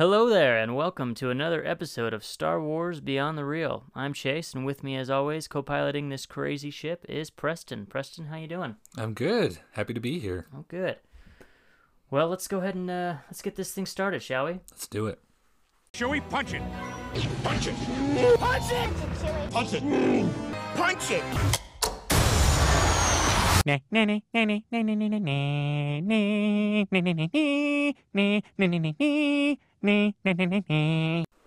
Hello there, and welcome to another episode of Star Wars Beyond the Real. I'm Chase, and with me, as always, co-piloting this crazy ship is Preston. Preston, how you doing? I'm good. Happy to be here. Oh, good. Well, let's go ahead and uh, let's get this thing started, shall we? Let's do it. Shall we punch it? Punch it! Punch it! Punch it! Punch it!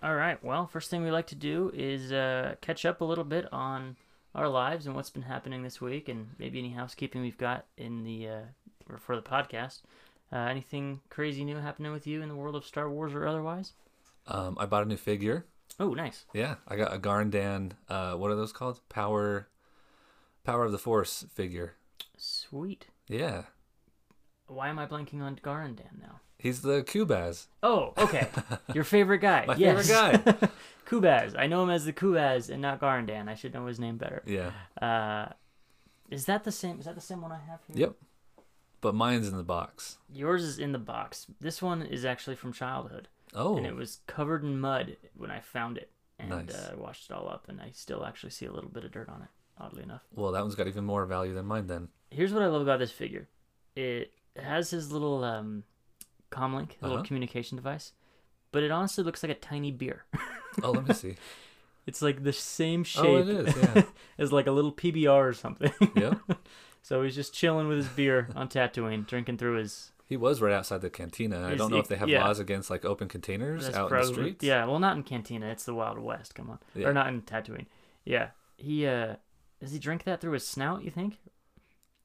All right. Well, first thing we like to do is uh, catch up a little bit on our lives and what's been happening this week, and maybe any housekeeping we've got in the uh, or for the podcast. Uh, anything crazy new happening with you in the world of Star Wars or otherwise? Um, I bought a new figure. Oh, nice. Yeah, I got a Garindan. Uh, what are those called? Power, Power of the Force figure. Sweet. Yeah, Why am I blanking on Garindan now? he's the Kubaz. Oh, okay. Your favorite guy. My yes. favorite guy. Kubaz. I know him as the Kubaz and not Garindan. I should know his name better. Yeah. Uh, is that the same? Is that the same one I have here? Yep. But mine's in the box. Yours is in the box. This one is actually from childhood, Oh. and it was covered in mud when I found it, and Nice. uh, I washed it all up, and I still actually see a little bit of dirt on it. Oddly enough. Well, that one's got even more value than mine then. Here's what I love about this figure. It has his little um, comlink, little Uh-huh. communication device, but it honestly looks like a tiny beer. Oh, let me see. It's like the same shape Oh, it is, yeah. as like a little PBR or something. Yep. so he's just chilling with his beer on Tatooine, drinking through his. He was right outside the cantina. I don't know if they have yeah. laws against like open containers That's out in the streets. yeah. Well, not in Cantina. It's the Wild West. Come on, Yeah. or not in Tatooine. Yeah, he uh, does he drink that through his snout? You think,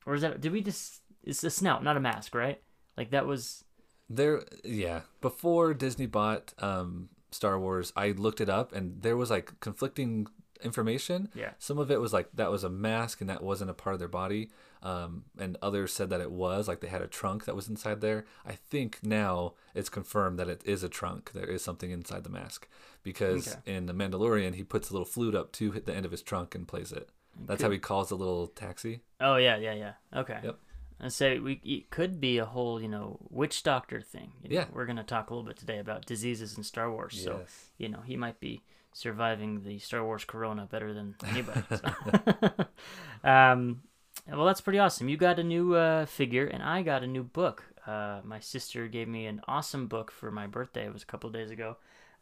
or is that? Did we just? It's a snout, not a mask, right? Like that was. There, yeah. Before Disney bought um, Star Wars, I looked it up, and there was like conflicting information. Yeah. Some of it was like that was a mask, and that wasn't a part of their body. Um, and others said that it was like they had a trunk that was inside there. I think now it's confirmed that it is a trunk. There is something inside the mask because Okay. in the Mandalorian, he puts a little flute up to hit the end of his trunk and plays it. That's how he calls the little taxi. Oh yeah, yeah, yeah. Okay. Yep. I say we it could be a whole you know witch doctor thing. You know, Yeah. We're gonna talk a little bit today about diseases in Star Wars. So Yes. you know he might be surviving the Star Wars Corona better than anybody. so. um, well, that's pretty awesome. You got a new uh, figure, and I got a new book. Uh, my sister gave me an awesome book for my birthday. It was a couple of days ago,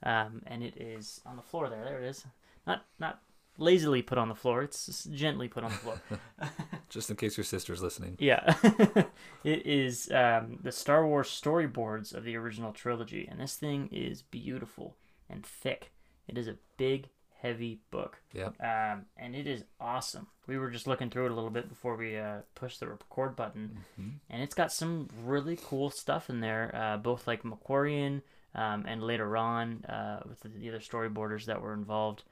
um, and it is on the floor there. There it is. Not not lazily put on the floor. It's gently put on the floor. Just in case your sister's listening. Yeah, it is um, the Star Wars storyboards of the original trilogy, and this thing is beautiful and thick. It is a big, heavy book, Yep. um, and it is awesome. We were just looking through it a little bit before we uh, pushed the record button, and it's got some really cool stuff in there, uh, both like Macquarian um, and later on uh, with the, the other storyboarders that were involved.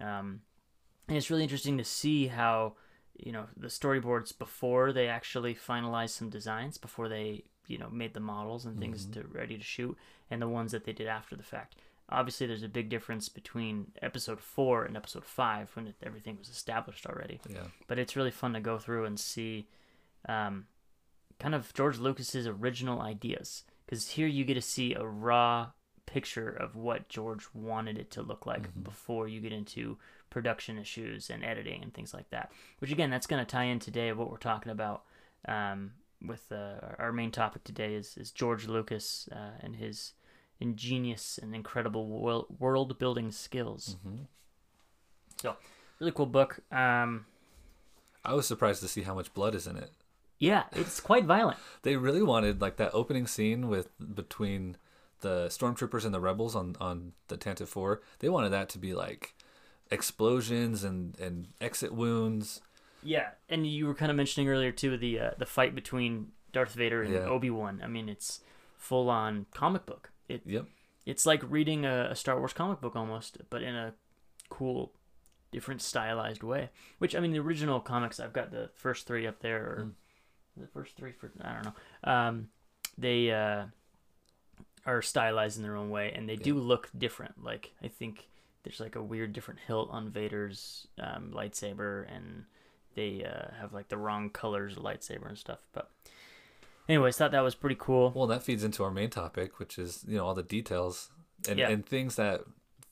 Um, and it's really interesting to see how you know the storyboards before they actually finalized some designs before they you know made the models and things to ready to shoot and the ones that they did after the fact. Obviously there's a big difference between episode 4 and episode 5 when it, everything was established already. Yeah. but it's really fun to go through and see um, kind of George Lucas's original ideas because here you get to see a raw picture of what George wanted it to look like before you get into production issues and editing and things like that. Which again, that's going to tie in today what we're talking about um, with uh, our main topic today is is George Lucas uh, and his ingenious and incredible world building skills. So, really cool book. Um, I was surprised to see how much blood is in it. yeah, it's quite violent. They really wanted like that opening scene with between the stormtroopers and the rebels on on the Tantive Four. They wanted that to be like explosions and and exit wounds. Yeah, and you were kind of mentioning earlier too the uh, the fight between Darth Vader and Yeah. Obi Wan. I mean, it's full on comic book. It Yep. it's like reading a, a Star Wars comic book almost, but in a cool, different stylized way. Which I mean, the original comics, I've got the first three up there, or the first three for I don't know. Um, they uh, are stylized in their own way, and they do look different. Like I think there's like a weird different hilt on Vader's um, lightsaber, and they uh, have like the wrong colors of lightsaber and stuff. But anyways, thought that was pretty cool. Well, that feeds into our main topic, which is you know all the details and Yeah. and things that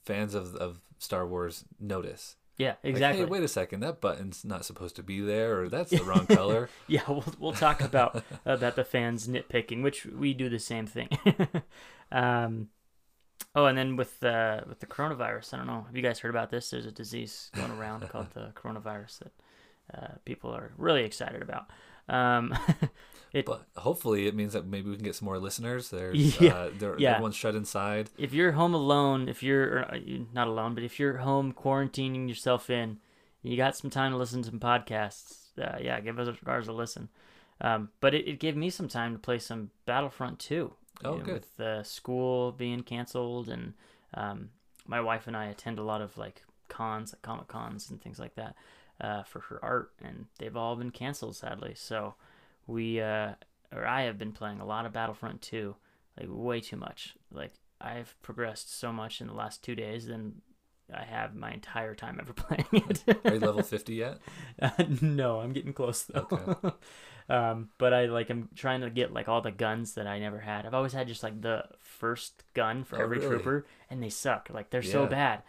fans of of Star Wars notice. Yeah, Like, exactly. hey, wait a second, that button's not supposed to be there, or that's the wrong color. Yeah, we'll we'll talk about about the fans nitpicking, which we do the same thing. um, oh, and then with uh, with the coronavirus, I don't know. Have you guys heard about this? There's a disease going around called the coronavirus that uh, people are really excited about. Um, it But hopefully, it means that maybe we can get some more listeners. There's, Yeah, uh, they're, yeah. everyone's shut inside. if you're home alone, if you're uh, not alone, but if you're home quarantining yourself in, you got some time to listen to some podcasts. Uh, yeah, give us ours a listen. Um, but it, it gave me some time to play some Battlefront 2. Oh, know, good. With the school being canceled, and um, my wife and I attend a lot of like cons, like comic cons, and things like that uh, for her art, and they've all been canceled sadly. So we uh, or I have been playing a lot of Battlefront 2, like way too much. Like I've progressed so much in the last two days than I have my entire time ever playing it. Are you level 50 yet? Uh, no, I'm getting close though. Okay. um, but I like I'm trying to get like all the guns that I never had. I've always had just like the first gun for Oh, every really? trooper, and they suck. Like they're so bad.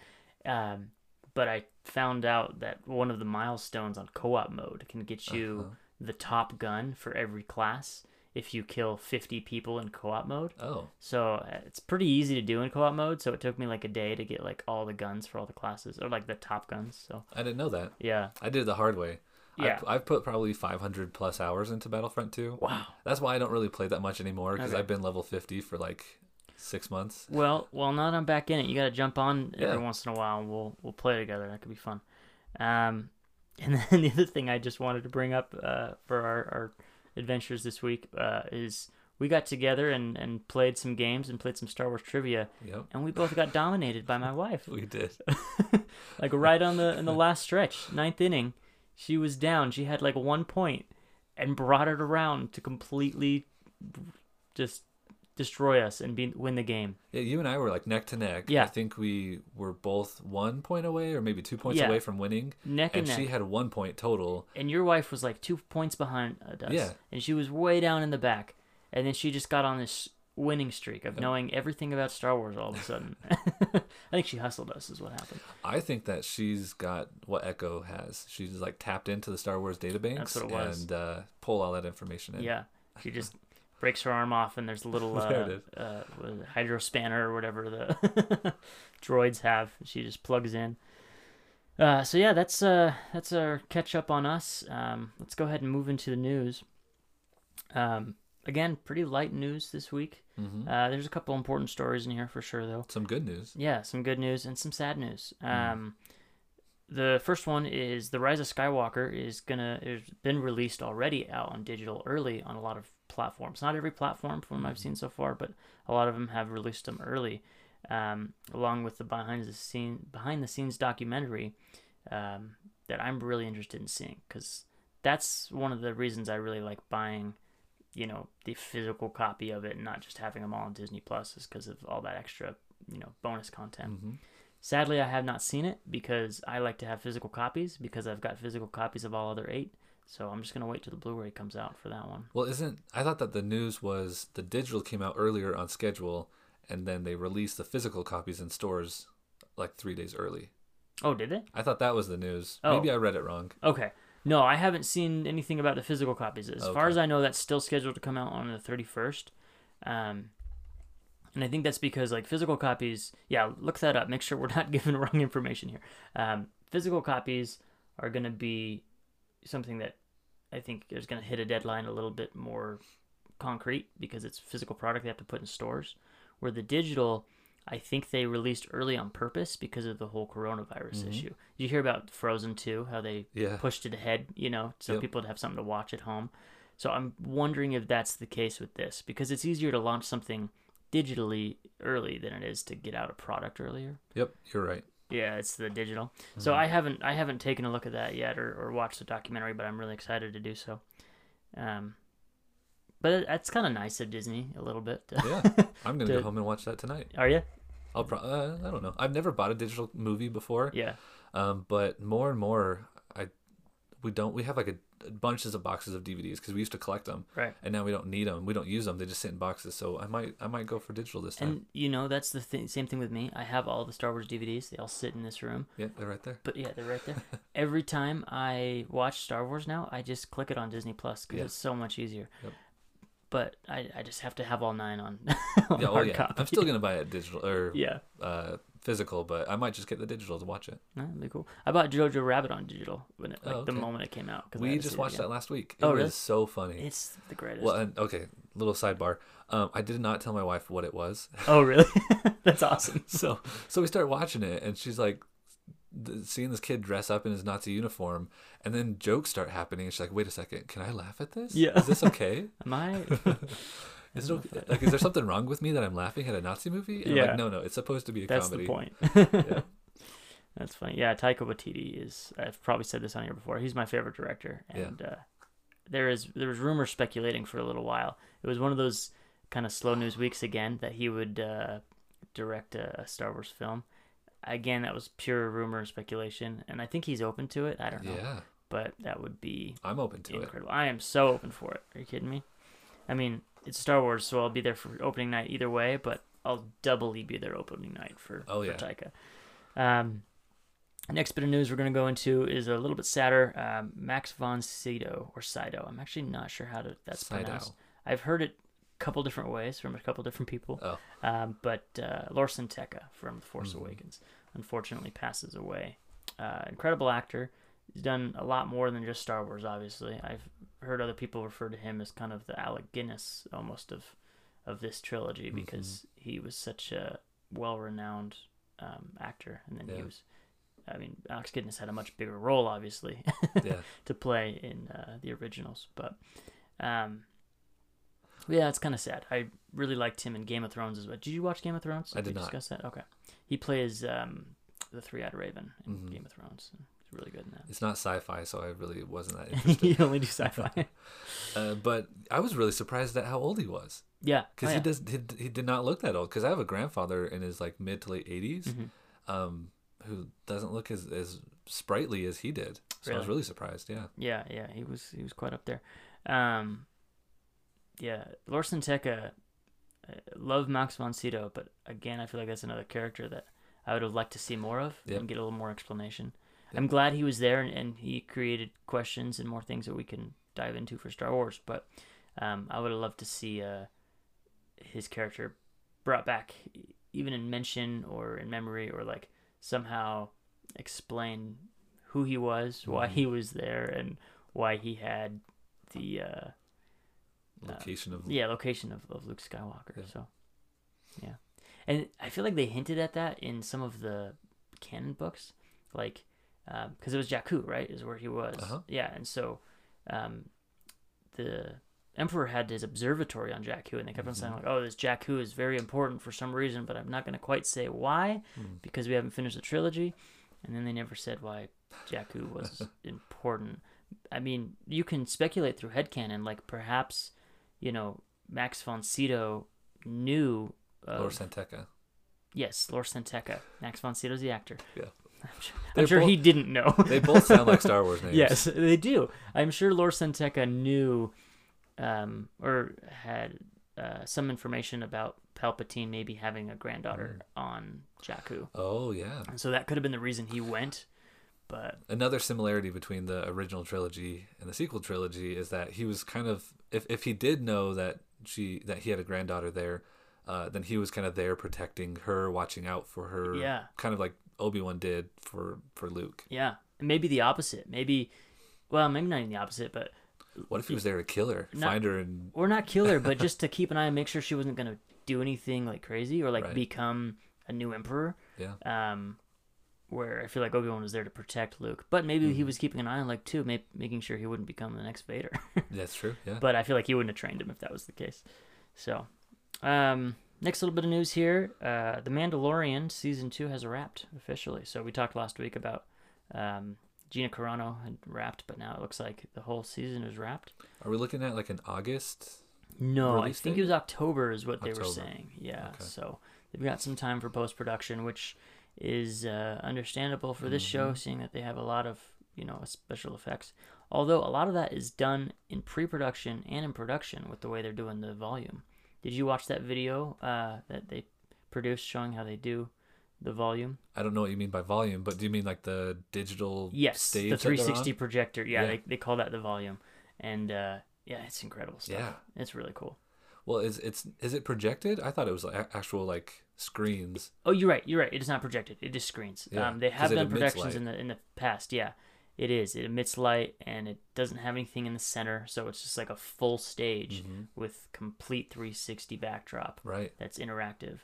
Um, but I found out that one of the milestones on co-op mode can get you Uh-huh. the top gun for every class if you kill 50 people in co-op mode. Oh, So uh, it's pretty easy to do in co-op mode. So it took me like a day to get like all the guns for all the classes, or like the top guns. So I didn't know that. yeah, I did it the hard way. Yeah. I've, I've put probably 500 plus hours into Battlefront 2. wow. That's why I don't really play that much anymore because Okay. I've been level 50 for like six months. Well, well, now that I'm back in it, you got to jump on Yeah. every once in a while, and we'll we'll play together. That could be fun. Um, and then the other thing I just wanted to bring up uh, for our, our adventures this week uh, is we got together and, and played some games and played some Star Wars trivia, Yep, and we both got dominated by my wife. we did. like right on the in the last stretch, ninth inning, she was down. She had like one point, and brought it around to completely just destroy us and be, win the game. Yeah, you and I were like neck to neck. Yeah. I think we were both one point away or maybe two points Yeah. away from winning. Neck and and neck. she had one point total. and your wife was like two points behind uh, us. Yeah. And she was way down in the back. And then she just got on this winning streak of knowing everything about Star Wars all of a sudden. I think she hustled us, is what happened. I think that she's got what Echo has. She's like tapped into the Star Wars databanks That's what it was. and uh, pull all that information in. Yeah. She just breaks her arm off, and there's a little uh, uh, what is it, hydro spanner or whatever the droids have. She just plugs in. Uh, so yeah, that's uh, that's our catch up on us. Um, let's go ahead and move into the news. Um, again, pretty light news this week. hmm Uh, there's a couple important stories in here for sure, though. Some good news. Yeah, some good news and some sad news. Hmm. Um, the first one is the Rise of Skywalker is gonna has been released already out on digital early on a lot of platforms. Not every platform from what I've seen so far, but a lot of them have released them early, um, along with the behind the scene behind the scenes documentary um, that I'm really interested in seeing because that's one of the reasons I really like buying you know the physical copy of it and not just having them all on Disney Plus is because of all that extra you know bonus content. hmm Sadly, I have not seen it because I like to have physical copies because I've got physical copies of all other eight. So I'm just gonna wait till the Blu-ray comes out for that one. Well, isn't I thought that the news was the digital came out earlier on schedule, and then they released the physical copies in stores like three days early. Oh, did they? I thought that was the news. Oh. Maybe I read it wrong. Okay. No, I haven't seen anything about the physical copies. As far as I know, that's still scheduled to come out on the 31st. Um, and I think that's because like physical copies. Yeah, look that up. Make sure we're not giving wrong information here. Um, physical copies are going to be something that I think is going to hit a deadline a little bit more concrete because it's physical product they have to put in stores. Where the digital, I think they released early on purpose because of the whole coronavirus issue. Did you hear about Frozen 2? How they Yeah. pushed it ahead, you know, so Yep. people would have something to watch at home. So I'm wondering if that's the case with this because it's easier to launch something digitally early than it is to get out a product earlier. Yep, you're right. Yeah, it's the digital. So I haven't I haven't taken a look at that yet or, or watched the documentary, but I'm really excited to do so. Um, but it, that's kind of nice of Disney a little bit. Yeah, I'm gonna To- go home and watch that tonight. Are you? I'll pro- uh, I don't know. I've never bought a digital movie before. Yeah. Um, but more and more, I we don't. We have like a bunches of boxes of DVDs because we used to collect them, Right. and now we don't need them. We don't use them. They just sit in boxes. So I might I might go for digital this time. And you know that's the thing. Same thing with me. I have all the Star Wars DVDs. They all sit in this room. yeah, they're right there. But yeah, they're right there. Every time I watch Star Wars now, I just click it on Disney Plus because Yeah. it's so much easier. Yep. But I, I just have to have all nine on, on Yeah, oh hard yeah. copy. I'm still gonna buy it digital or yeah, uh, physical, but I might just get the digital to watch it. that'd be cool. I bought Jojo Rabbit on digital when it, like Oh, the moment it came out. We just watched that last week. It Oh, was really? so funny. It's the greatest. well, and okay, little sidebar. Um, I did not tell my wife what it was. oh really? that's awesome. so so we start watching it and she's like seeing this kid dress up in his nazi uniform and then jokes start happening and she's like wait a second can i laugh at this Yeah. is this okay Am I? is, it okay? like is there something wrong with me that i'm laughing at a nazi movie and I'm Yeah. like no no it's supposed to be a That's comedy the point. yeah. That's funny. Yeah, Taika Waititi is. I've probably said this on here before. He's my favorite director, Yeah. and uh, there is there was rumors speculating for a little while. It was one of those kind of slow news weeks again that he would uh, direct a, a Star Wars film. Again, that was pure rumor and speculation, and I think he's open to it. I don't know, yeah but that would be i'm open to it incredible. I am so open for it. Are you kidding me? I mean, it's Star Wars, so I'll be there for opening night either way, but I'll doubly be there opening night for, Oh, for yeah. Taika. Um, next bit of news we're going to go into is a little bit sadder. Um, Max von Sydow, or Sydow. I'm actually not sure how to that's Sydow. pronounced. I've heard it couple different ways from a couple different people. oh Um, but uh, Lor San Tekka from The Force Mhm. Awakens unfortunately passes away. Uh, incredible actor. He's done a lot more than just Star Wars. Obviously, I've heard other people refer to him as kind of the Alec Guinness almost of of this trilogy Mm-hmm. because he was such a well-renowned um, actor, and then he was. I mean, Alex Guinness had a much bigger role, obviously, yeah to play in uh, the originals. But um, yeah, it's kind of sad. I really liked him in Game of Thrones as well. Did you watch Game of Thrones? I did we not. discuss that? Okay. He plays um, the three-eyed raven in Mhm. Game of Thrones. He's really good in that. it's not sci-fi so i really wasn't that interested you only do sci-fi. uh, but i was really surprised at how old he was yeah, because oh, he does he, he did not look that old because i have a grandfather in his like mid to late 80s Mhm. um who doesn't look as as sprightly as he did so i was Really? really surprised yeah Yeah, yeah, he was he was quite up there. Um, yeah, Lor San Tekka, uh, love Max von Sydow, but again, I feel like that's another character that I would have liked to see more of Yep. and get a little more explanation. Yep. I'm glad he was there and, and he created questions and more things that we can dive into for Star Wars, but um, I would have loved to see uh, his character brought back, even in mention or in memory, or like somehow explain who he was, why Mhm. he was there, and why he had the uh, location of yeah location of, of Luke Skywalker. Yeah. So yeah, and I feel like they hinted at that in some of the canon books, like because it was Jakku, right? Is where he was. Uh-huh. Yeah, and so um, the Emperor had his observatory on Jakku, and they kept on saying Mhm. like, "Oh, this Jakku is very important for some reason," but I'm not going to quite say why Hmm. because we haven't finished the trilogy. And then they never said why Jakku was important. I mean, you can speculate through headcanon, like perhaps, you know, Max von Sydow knew. Of, Lord San Tekka. yes, Lor San Tekka. Max von Sydow's the actor. Yeah. I'm sure, I'm sure he didn't know. They both sound like Star Wars names. yes, they do. I'm sure Lor San Tekka knew, um, or had uh, some information about Palpatine maybe having a granddaughter Mm. on Jakku. Oh yeah. And so that could have been the reason he went. But Another similarity between the original trilogy and the sequel trilogy is that he was kind of if if he did know that she that he had a granddaughter there, uh, then he was kind of there protecting her, watching out for her. Yeah. Kind of like Obi Wan did for for Luke. yeah, maybe the opposite. Maybe, well, maybe not even the opposite, but What if he was there to kill her, Not- find her, and or not kill her, but just to keep an eye and make sure she wasn't gonna do anything like crazy or like Right. become a new emperor. yeah, Um, where I feel like Obi Wan was there to protect Luke, but maybe he Mhm. was keeping an eye on like too, ma- making sure he wouldn't become the next Vader. that's true. Yeah. but I feel like he wouldn't have trained him if that was the case. So, um, next little bit of news here: uh, The Mandalorian season two has wrapped officially. So we talked last week about um, Gina Carano had wrapped, but now it looks like the whole season is wrapped. Are we looking at like an August? No, I think date? it was October, is what they were saying. Yeah, Okay. so they've got some time for post production, which is uh, understandable for this show, Mhm. seeing that they have a lot of you know special effects. Although a lot of that is done in pre-production and in production with the way they're doing the volume. Did you watch that video uh, that they produced showing how they do the volume? I don't know what you mean by volume, but do you mean like the digital Yes, stage? the that 360 on? projector. Yeah, Yeah. They, they call that the volume, and uh, yeah, it's incredible stuff. Yeah. it's really cool. Well, is it's is it projected? I thought it was like actual like screens. Oh, you're right. You're right. It is not projected. It is screens. Yeah, um, they have done projections light. in the in the past. Yeah, it is. It emits light and it doesn't have anything in the center, so it's just like a full stage Mm-hmm. with complete 360 backdrop. Right. That's interactive.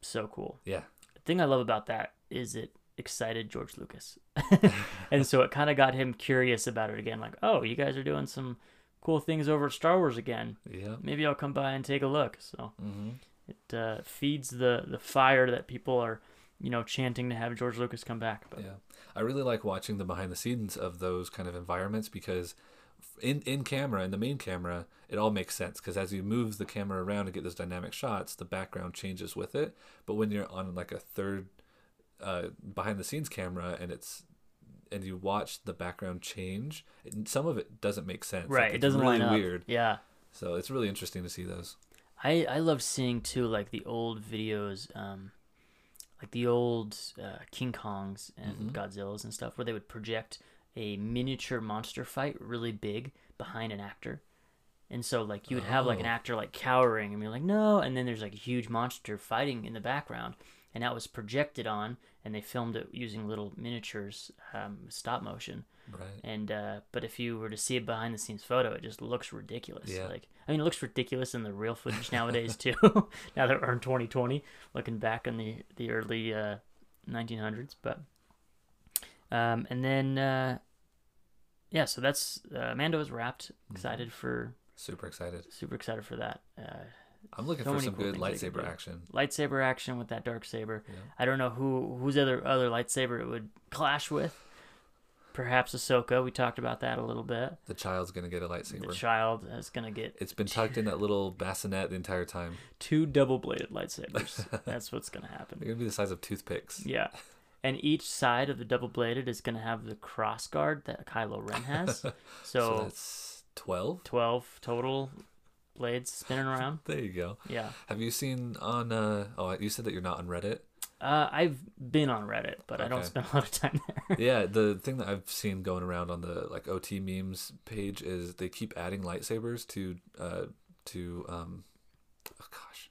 So cool. Yeah. The thing I love about that is it excited George Lucas, and so it kind of got him curious about it again. Like, oh, you guys are doing some cool things over at Star Wars again. Yeah. Maybe I'll come by and take a look. So hmm it uh, feeds the the fire that people are you know chanting to have George Lucas come back. But Yeah. I really like watching the behind the scenes of those kind of environments because in in camera in the main camera it all makes sense because as you move the camera around to get those dynamic shots the background changes with it but when you're on like a third uh, behind the scenes camera and it's and you watch the background change it, some of it doesn't make sense Like, right, it doesn't really line up. weird Yeah, so it's really interesting to see those I I love seeing too like the old videos, um, like the old uh, King Kongs and Godzillas and stuff, where they would project a miniature monster fight really big behind an actor. And so like you would have like an Oh. actor like cowering and you're like no and then there's like a huge monster fighting in the background and that was projected on and they filmed it using little miniatures um, stop motion right and uh, but if you were to see a behind the scenes photo, it just looks ridiculous. Yeah. Like I mean, it looks ridiculous in the real footage nowadays too. now that we're in 2020, looking back in the the early uh, 1900s, but um, and then uh, yeah, so that's uh, Mando is wrapped. Mm-hmm. Excited for super excited super excited for that. Uh, i'm looking So for some cool good things they could lightsaber action lightsaber action with that dark saber. Yeah. I don't know who whose other other lightsaber it would clash with. Perhaps Ahsoka. We talked about that a little bit. the child's gonna get a lightsaber The child is gonna get it's been tucked in that little bassinet the entire time two double-bladed lightsabers. That's what's gonna happen. they're gonna be the size of toothpicks Yeah, and each side of the double-bladed is gonna have the cross guard that Kylo Ren has. So, so that's 12 twelve total blades spinning around. there you go Yeah, have you seen on uh oh you said that you're not on reddit uh, I've been on Reddit, but I don't spend a lot of time there. yeah the thing that i've seen going around on the like ot memes page is they keep adding lightsabers to uh to um oh gosh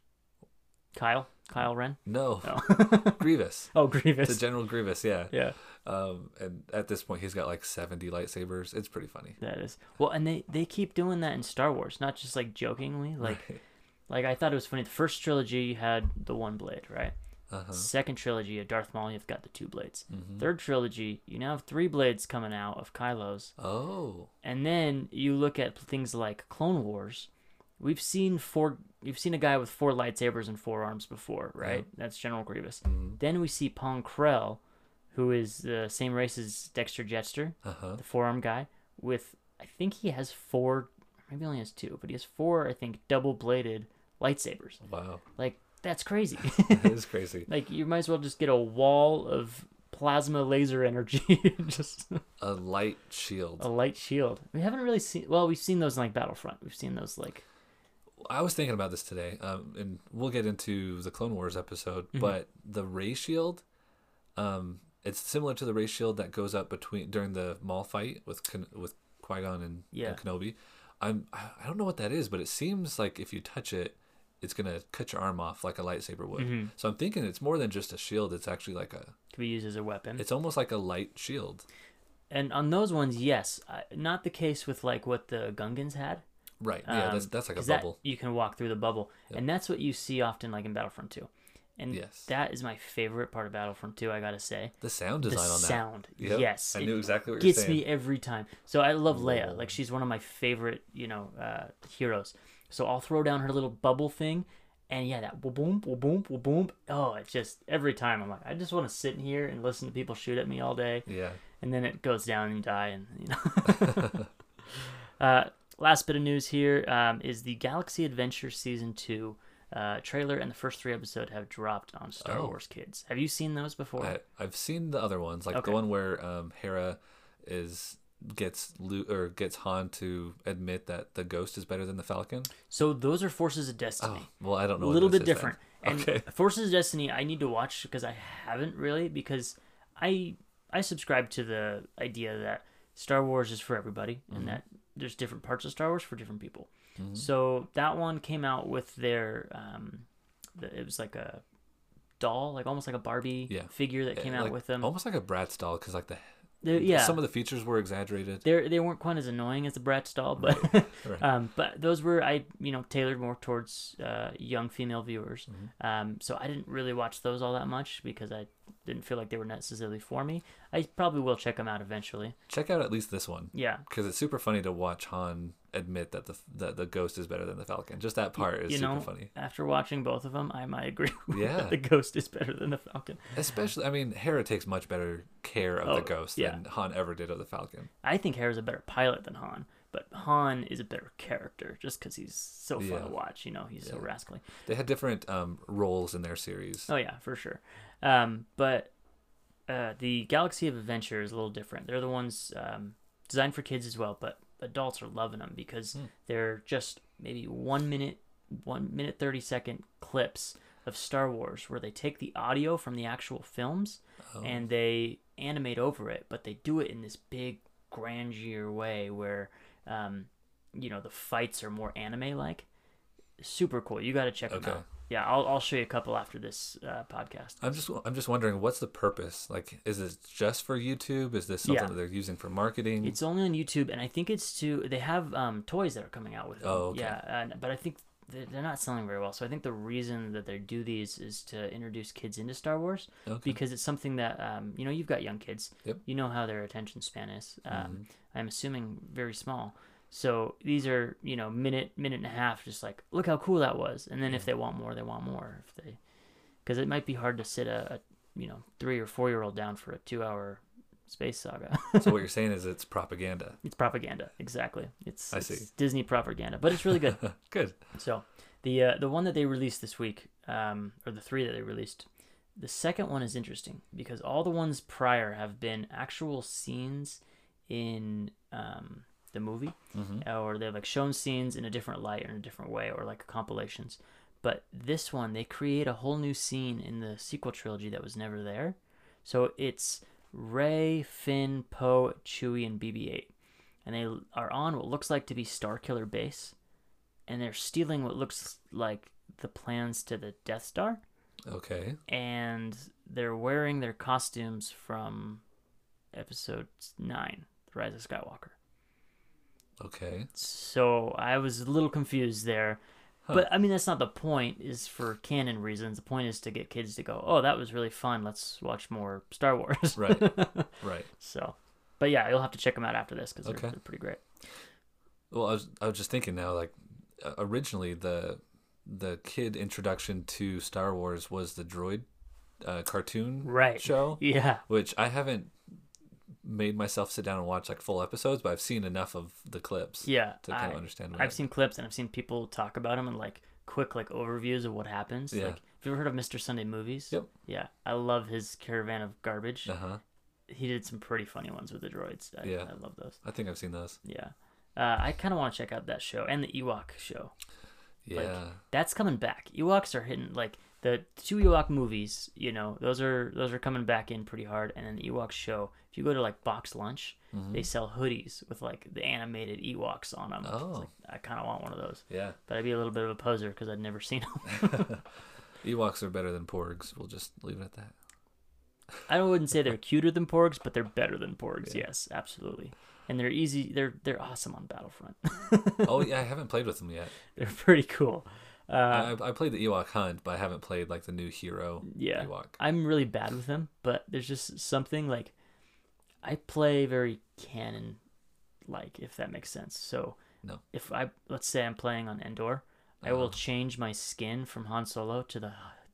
Kyle, Kyle Ren. no grievous oh to Grievous. general grievous yeah yeah, um and at this point he's got like 70 lightsabers it's pretty funny that is well, and they they keep doing that in Star Wars, not just like jokingly. Like, like I thought it was funny. The first trilogy you had the one blade, right? Uh-huh Second trilogy of Darth Maul, you've got the two blades. Mhm. Third trilogy, you now have three blades coming out of Kylo's. oh And then you look at things like Clone Wars. We've seen four. We've seen a guy with four lightsabers and four arms before, right? That's General Grievous. Mhm. Then we see Pong Krell, who is the same race as Dexter Jettster, uh-huh the four arm guy. With I think he has four, maybe only has two, but he has four. I think double bladed lightsabers. wow Like that's crazy. that is crazy Like you might as well just get a wall of plasma laser energy, just a light shield a light shield. We haven't really seen. Well, we've seen those in like Battlefront. We've seen those like. I was thinking about this today, um, and we'll get into the Clone Wars episode. Mm-hmm. But the ray shield, um, it's similar to the ray shield that goes up between during the Maul fight with with Qui Gon and, Yeah. and Kenobi. I'm I I don't know what that is, but it seems like if you touch it, it's gonna cut your arm off like a lightsaber would. Mm-hmm. So I'm thinking it's more than just a shield. It's actually like a. to be used as a weapon. It's almost like a light shield. and on those ones, yes, uh, not the case with like what the Gungans had. Right. Yeah. that's Um, that's like a 'cause that- bubble. you can walk through the bubble, and that's what you see often like in Battlefront 2. And Yes. that is my favorite part of Battlefront 2. I gotta say, The sound the design on that. sound. Yep, Yes, I knew exactly what you're gets me every time. So I love Leia. Like she's one of my favorite, you know, uh, heroes. So I'll throw down her little bubble thing, and yeah, that woo boom, boom, boom. Oh, it just every time I'm like, I just want to sit in here and listen to people shoot at me all day, Yeah. and then it goes down and you die, and you know. uh, last bit of news here um, is the Galaxy Adventure season two. Uh, trailer and the first three episodes have dropped on Star Oh. Wars Kids. Have you seen those before? I, I've seen the other ones, like Okay. the one where um, Hera is gets Luke or gets Han to admit that the Ghost is better than the Falcon? So those are Forces of Destiny. Oh, well, I don't know. a little bit is then. different. And Okay. Forces of Destiny, I need to watch because I haven't really because I I subscribe to the idea that Star Wars is for everybody Mm-hmm. and that there's different parts of Star Wars for different people. So that one came out with their um, the, it was like a doll, like almost like a Barbie Yeah. figure that came Eh, out like- with them. Almost like a Bratz doll, because like the They're- yeah, some of the features were exaggerated. they they weren't quite as annoying as the Bratz doll, but Right. um, but those were I you know tailored more towards uh, young female viewers. Mm-hmm. Um, so I didn't really watch those all that much because I didn't feel like they were necessarily for me. I probably will check them out eventually. Check out at least this one. Yeah, because it's super funny to watch Han admit that the that the Ghost is better than the Falcon. Just that part is you super know, funny. after watching both of them, I might agree. Yeah. that the Ghost is better than the Falcon. Especially, I mean, Hera takes much better care of Oh, the Ghost yeah. than Han ever did of the Falcon. I think Hera's a better pilot than Han, but Han is a better character just because he's so fun Yeah. to watch. You know, he's so rascally. They had different um, roles in their series. Oh yeah, for sure. Um, but uh, the Galaxy of Adventure is a little different. They're the ones um, designed for kids as well, but adults are loving them because they're just maybe one minute, one minute thirty second clips of Star Wars where they take the audio from the actual films and they animate over it, but they do it in this big grandeur way where, um, you know, the fights are more anime like. Super cool. You got to check them out. Yeah, I'll, I'll show you a couple after this uh, podcast. I'm just I'm just wondering what's the purpose? Like, is it just for YouTube? Is this something Yeah. that they're using for marketing? It's only on YouTube, and I think it's to. They have um, toys that are coming out with them. Oh, okay. Yeah, and, but I think they're not selling very well. So I think the reason that they do these is to introduce kids into Star Wars Okay. because it's something that um, you know you've got young kids. Yep. Mm-hmm. You know how their attention span is. Um, I'm assuming very small. So these are you know minute minute and a half, just like look how cool that was, and then if they want more, they want more. If they, because it might be hard to sit a, a you know three or four year old down for a two hour space saga. so what you're saying is it's propaganda. It's propaganda, exactly. It's, I it's see. Disney propaganda, but it's really good. Good. so, the uh, the one that they released this week, um, or the three that they released, the second one is interesting because all the ones prior have been actual scenes in um, the movie, mm-hmm. or they've like shown scenes in a different light or in a different way, or like compilations. But this one, they create a whole new scene in the sequel trilogy that was never there. So it's Rey, Finn, Poe, Chewie, and BB-8, and they are on what looks like to be Starkiller Base, and they're stealing what looks like the plans to the Death Star, Okay. and they're wearing their costumes from Episode Nine, The Rise of Skywalker. Okay. So I was a little confused there. But I mean, that's not the point. Is for canon reasons. The point is to get kids to go, "Oh, that was really fun. Let's watch more Star Wars." Right. Right. so, but yeah, you'll have to check them out after this because they're, Okay. they're pretty great. Well, I was I was just thinking now, like originally the the kid introduction to Star Wars was the droid uh, cartoon Right. show, Yeah. which I haven't made myself sit down and watch like full episodes, but I've seen enough of the clips. Yeah. To kind I, of understand. I've it- seen clips and I've seen people talk about them and like quick like overviews of what happens. Yeah. Like, have you ever heard of Mr. Sunday Movies? Yep. Yeah. I love his caravan of garbage. Uh-huh. He did some pretty funny ones with the droids. I, Yeah. I love those. I think I've seen those. Yeah. Uh, I kind of want to check out that show and the Ewok show. Yeah. Like, that's coming back. Ewoks are hitting like the two Ewok movies. You know, those are those are coming back in pretty hard. And then the Ewok show. If you go to like Box Lunch, Mm-hmm. they sell hoodies with like the animated Ewoks on them. Oh. like, I kind of want one of those, yeah. but I'd be a little bit of a poser because I'd never seen them. Ewoks are better than Porgs. We'll just leave it at that. I wouldn't say they're cuter than Porgs, but they're better than Porgs. Yeah. Yes, absolutely. And they're easy. They're they're awesome on Battlefront. oh yeah, I haven't played with them yet. they're pretty cool. Uh, I, I played the Ewok Hunt, but I haven't played like the new hero yeah Ewok. i'm really bad with them but there's just something like i play very canon like if that makes sense so No. if i let's say i'm playing on endor i will change my skin from han solo to the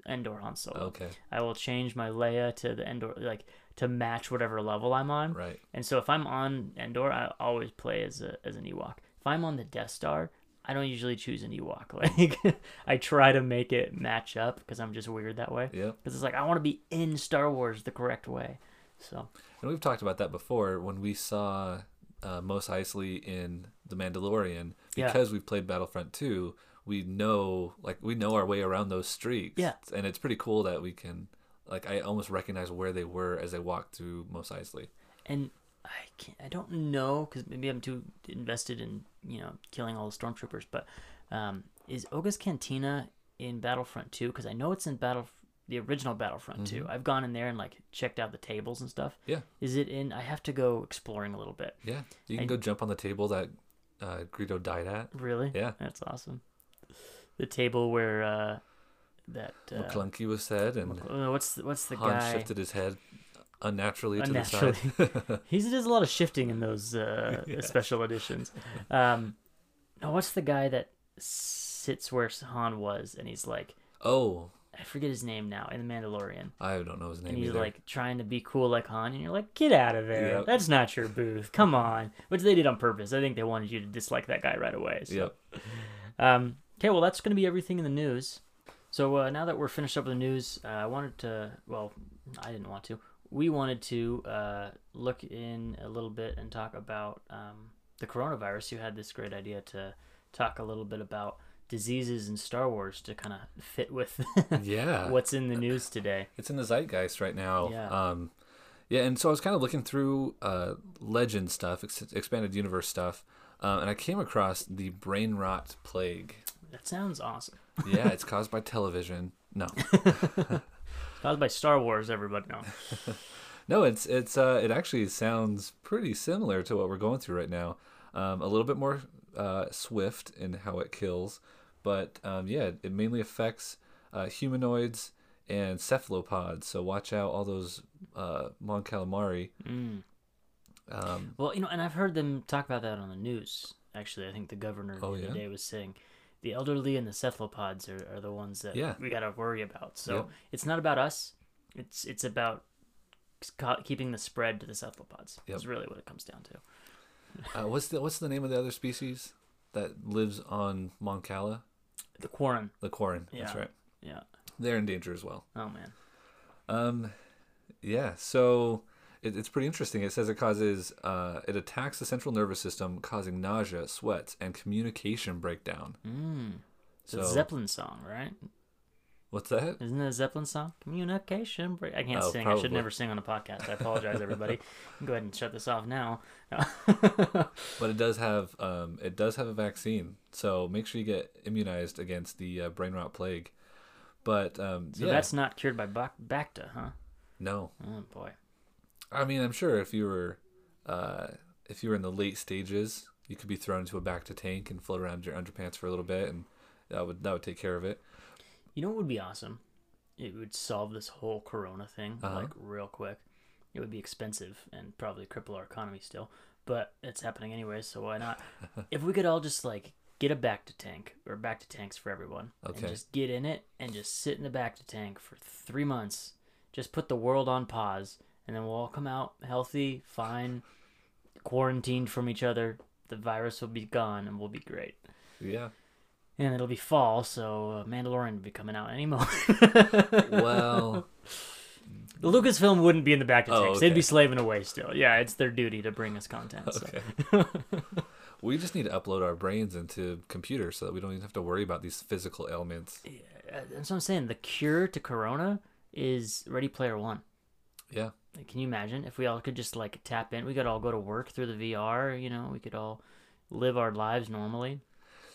endor han solo Okay. i will change my leia to the endor like to match whatever level i'm on Right. and so if i'm on endor i always play as a as an ewok if i'm on the death star I don't usually choose an Ewok. Like, I try to make it match up because I'm just weird that way Yeah. because it's like I want to be in Star Wars the correct way. So And we've talked about that before when we saw uh, Mos Eisley in The Mandalorian Yeah. because we've played Battlefront 2. We know like we know our way around those streets. Yeah. and it's pretty cool that we can like I almost recognize where they were as they walked through Mos Eisley. And I can't, I don't know because maybe I'm too invested in you know killing all the stormtroopers. But um, is Oga's Cantina in Battlefront 2? Because I know it's in Battle the original Battlefront 2. I've gone in there and like checked out the tables and stuff. Yeah, Is it in? I have to go exploring a little bit. yeah. You can I- go jump on the table that uh, Greedo died at. Really? Yeah. That's awesome. The table where uh, that uh, McClunky was said, and uh, what's the, what's the Han guy? shifted his head unnaturally, Unnaturally. to the side. He does a lot of shifting in those uh, special editions. Um, no, what's the guy that sits where Han was and he's like, oh, I forget his name now in the Mandalorian, I don't know his name and he's either. like trying to be cool like Han, and you're like, get out of there, Yep. that's not your booth, come on. Which they did on purpose. I think they wanted you to dislike that guy right away. So. yep. Um, okay, well, that's going to be everything in the news. So uh, now that we're finished up with the news, uh, I wanted to, well, I didn't want to. We wanted to uh, look in a little bit and talk about um, the coronavirus. You had this great idea to talk a little bit about diseases in Star Wars to kind of fit with Yeah. what's in the news today. it's in the zeitgeist right now. Yeah. Um, yeah, and so I was kind of looking through uh, legend stuff, ex- expanded universe stuff, uh, and I came across the brain rot plague. That sounds awesome. Yeah, it's caused by television. No, Caused by Star Wars, everybody know. no, it's it's uh, it actually sounds pretty similar to what we're going through right now. Um, a little bit more uh, swift in how it kills, but um, yeah, it mainly affects uh, humanoids and cephalopods. So watch out, all those uh, Mon Calamari. Mm. Um, Well, you know, and I've heard them talk about that on the news. Actually, I think the governor Oh, the yeah? day was saying the elderly and the cephalopods are, are the ones that Yeah. we got to worry about. So Yep. it's not about us. It's it's about keeping the spread to the cephalopods. Yep. Is really what it comes down to. Uh, what's the what's the name of the other species that lives on Mon Cala? The Quarren. The Quarren. That's right. Yeah. They're in danger as well. Oh man. Um, yeah. So it, it's pretty interesting. It says it causes uh, it attacks the central nervous system, causing nausea, sweats, and communication breakdown. Mm. It's So a Zeppelin song, right? what's that? Isn't it a Zeppelin song? Communication break. I can't Oh, sing. I should never sing on a podcast. I apologize, everybody. Go ahead and shut this off now. But it does have um, it does have a vaccine. So make sure you get immunized against the uh, brain rot plague. But um, So yeah, that's not cured by Bac- Bacta, huh? no. Oh boy. I mean, I'm sure if you were, uh, if you were in the late stages, you could be thrown into a bacta tank and float around your underpants for a little bit, and that would that would take care of it. You know what would be awesome? It would solve this whole Corona thing Uh-huh. like real quick. It would be expensive and probably cripple our economy still, but it's happening anyway, so why not? if we could all just like get a bacta tank or bacta tanks for everyone, Okay. and just get in it and just sit in the bacta tank for three months, just put the world on pause, and then we'll all come out healthy, fine, quarantined from each other. The virus will be gone and we'll be great. Yeah. And it'll be fall, so uh, Mandalorian will be coming out any moment. Well, The Lucasfilm wouldn't be in the bacta Oh, tanks. They'd be slaving away still. Yeah, it's their duty to bring us content. So. okay. we just need to upload our brains into computers so that we don't even have to worry about these physical ailments. Uh, That's what I'm saying. The cure to Corona is Ready Player One. Yeah. Like, Can you imagine if we all could just like tap in? We could all go to work through the VR. You know, we could all live our lives normally.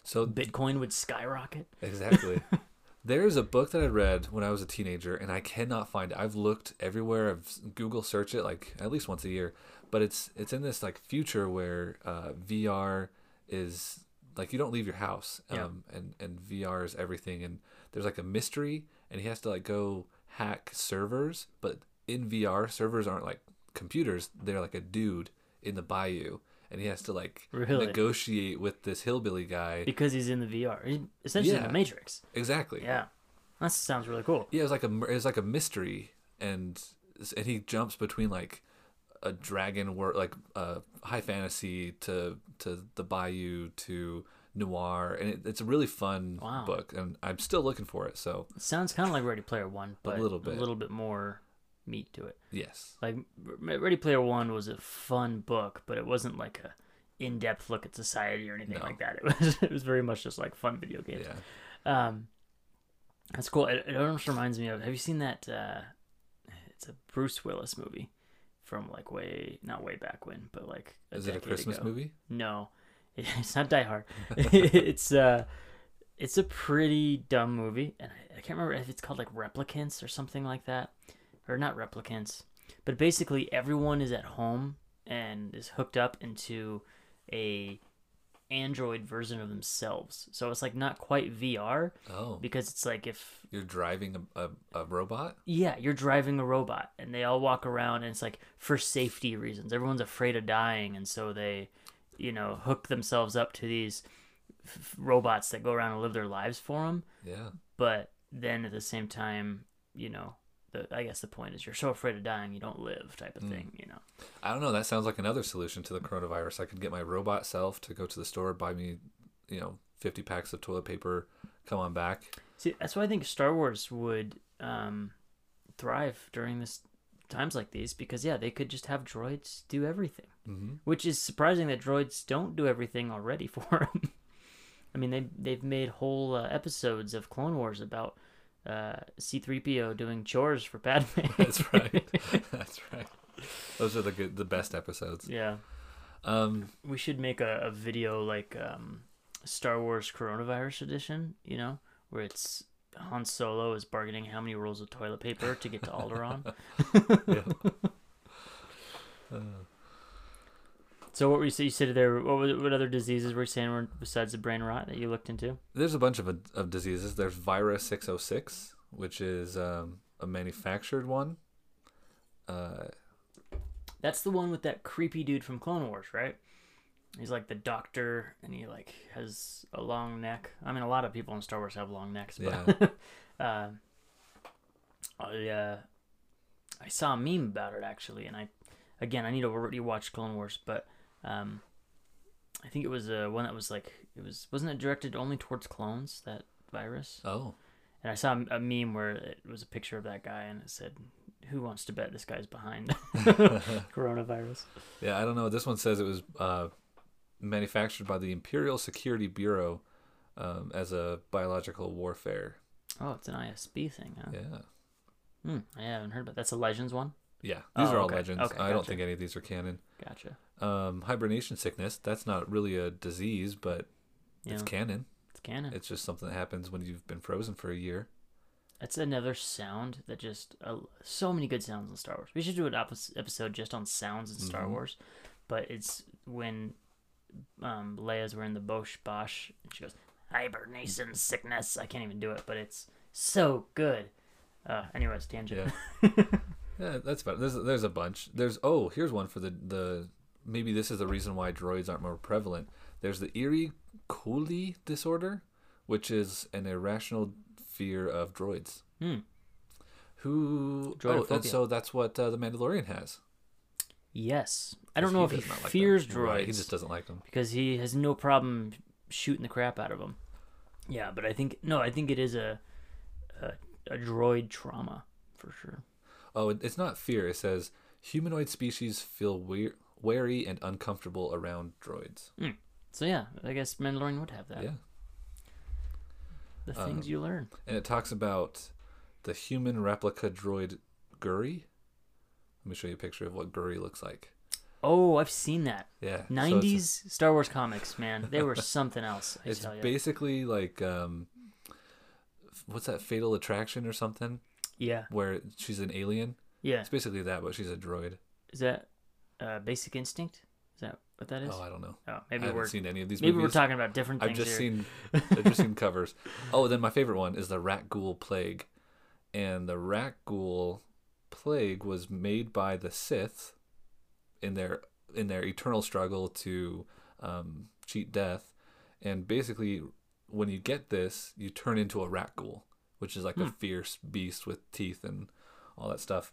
So Bitcoin would skyrocket. Exactly. There's a book that I read when I was a teenager, and I cannot find it. I've looked everywhere. I've Google searched it like at least once a year, but it's it's in this like future where uh, VR is like you don't leave your house, Yeah. um, and and VR is everything. And there's like a mystery, and he has to like go hack servers, but in VR, servers aren't like computers. They're like a dude in the bayou, and he has to like Really? negotiate with this hillbilly guy. because he's in the VR. He's essentially in the Matrix. Exactly. Yeah, that sounds really cool. Yeah, it was like a mur- it was like a mystery, and and he jumps between like a dragon world, like uh, high fantasy to to the Bayou to noir, and it, it's a really fun Wow. book, and I'm still looking for it. So It sounds kind of like Ready Player One, but a little bit. a little bit more meat to it. Yes. Like Ready Player One was a fun book, but it wasn't like a in-depth look at society or anything No. like that. It was it was very much just like fun video games. Yeah. Um, that's cool. It, it almost reminds me of. Have you seen that? Uh, it's a Bruce Willis movie from like way not way back when, but like a Is it a Christmas ago. movie? No, it's not Die Hard. it's uh, it's a pretty dumb movie, and I, I can't remember if it's called like Replicants or something like that, or not Replicants. But basically, everyone is at home and is hooked up into a Android version of themselves. So it's like not quite VR Oh. because it's like if You're driving a, a, a robot? yeah, you're driving a robot and they all walk around and it's like for safety reasons. Everyone's afraid of dying and so they, you know, hook themselves up to these f- robots that go around and live their lives for them. Yeah. But then at the same time, you know, the I guess the point is you're so afraid of dying you don't live type of thing, you know. I don't know. That sounds like another solution to the coronavirus. I could get my robot self to go to the store, buy me, you know, 50 packs of toilet paper, come on back. See, that's why I think Star Wars would um, thrive during this times like these because yeah, they could just have droids do everything, Mhm. which is surprising that droids don't do everything already for them. I mean, they they've made whole uh, episodes of Clone Wars about uh, C-3PO doing chores for Padme. That's right. That's right. Those are the good, the best episodes. yeah, Um, we should make a, a video like um, Star Wars Coronavirus Edition. You know, where it's Han Solo is bargaining how many rolls of toilet paper to get to Alderaan. So what were you say? You said there. What were, what other diseases were you saying were besides the brain rot that you looked into? there's a bunch of of diseases. There's Virus 606, which is um, a manufactured one. Uh, That's the one with that creepy dude from Clone Wars, right? He's like the doctor, and he like has a long neck. I mean, a lot of people in Star Wars have long necks, but uh, I uh, I saw a meme about it actually, and I again I need to rewatch Clone Wars, but um, I think it was uh, one that was like it was wasn't it directed only towards clones that virus? oh, And I saw a meme where it was a picture of that guy, and it said, "Who wants to bet this guy's behind coronavirus?" yeah. I don't know. This one says it was uh, manufactured by the Imperial Security Bureau um, as a biological warfare. Oh, it's an ISB thing, huh? Yeah. Hmm, I haven't heard about. that. That's a Legends one. Yeah, these Oh, are all okay. legends. Okay, I don't think any of these are canon. Gotcha. Um, hibernation sickness, that's not really a disease, but Yeah, it's canon. it's canon. It's just something that happens when you've been frozen for a year. That's another sound that just uh, so many good sounds in Star Wars. We should do an epi- episode just on sounds in Star Mhm. Wars. But it's when um, Leia's wearing the Boushh Boushh and she goes hibernation sickness. I can't even do it, but it's so good. Uh, anyways, tangent. Yeah. yeah, that's about It. There's there's a bunch. There's oh, here's one for the the maybe this is the reason why droids aren't more prevalent. There's the Erie Cooley disorder, which is an irrational fear of droids. Hmm. Who oh, and so that's what uh, the Mandalorian has. Yes, I don't know if he does not like them. fears droids Right, he just doesn't like them. because he has no problem shooting the crap out of them. Yeah, but I think no, I think it is a a, a droid trauma for sure. Oh, it's not fear. It says humanoid species feel weir- wary and uncomfortable around droids. So yeah, I guess Mandalorian would have that. Yeah. The things Um, you learn. And it talks about the human replica droid Guri. Let me show you a picture of what Guri looks like. Oh, I've seen that. Yeah. so a- Nineties Star Wars comics, man, they were something else. I it's tell you. basically like um what's that fatal attraction or something yeah, where she's an alien yeah. it's basically that but she's a droid Is that uh, Basic Instinct? Is that what that is? oh i don't know Oh, i maybe haven't we're seen any of these maybe we're talking about different i've things just here. seen i've just seen covers oh then my favorite one is the rat ghoul plague and the rat ghoul plague was made by the sith in their in their eternal struggle to um, cheat death and basically when you get this you turn into a rat ghoul which is like Hmm. a fierce beast with teeth and all that stuff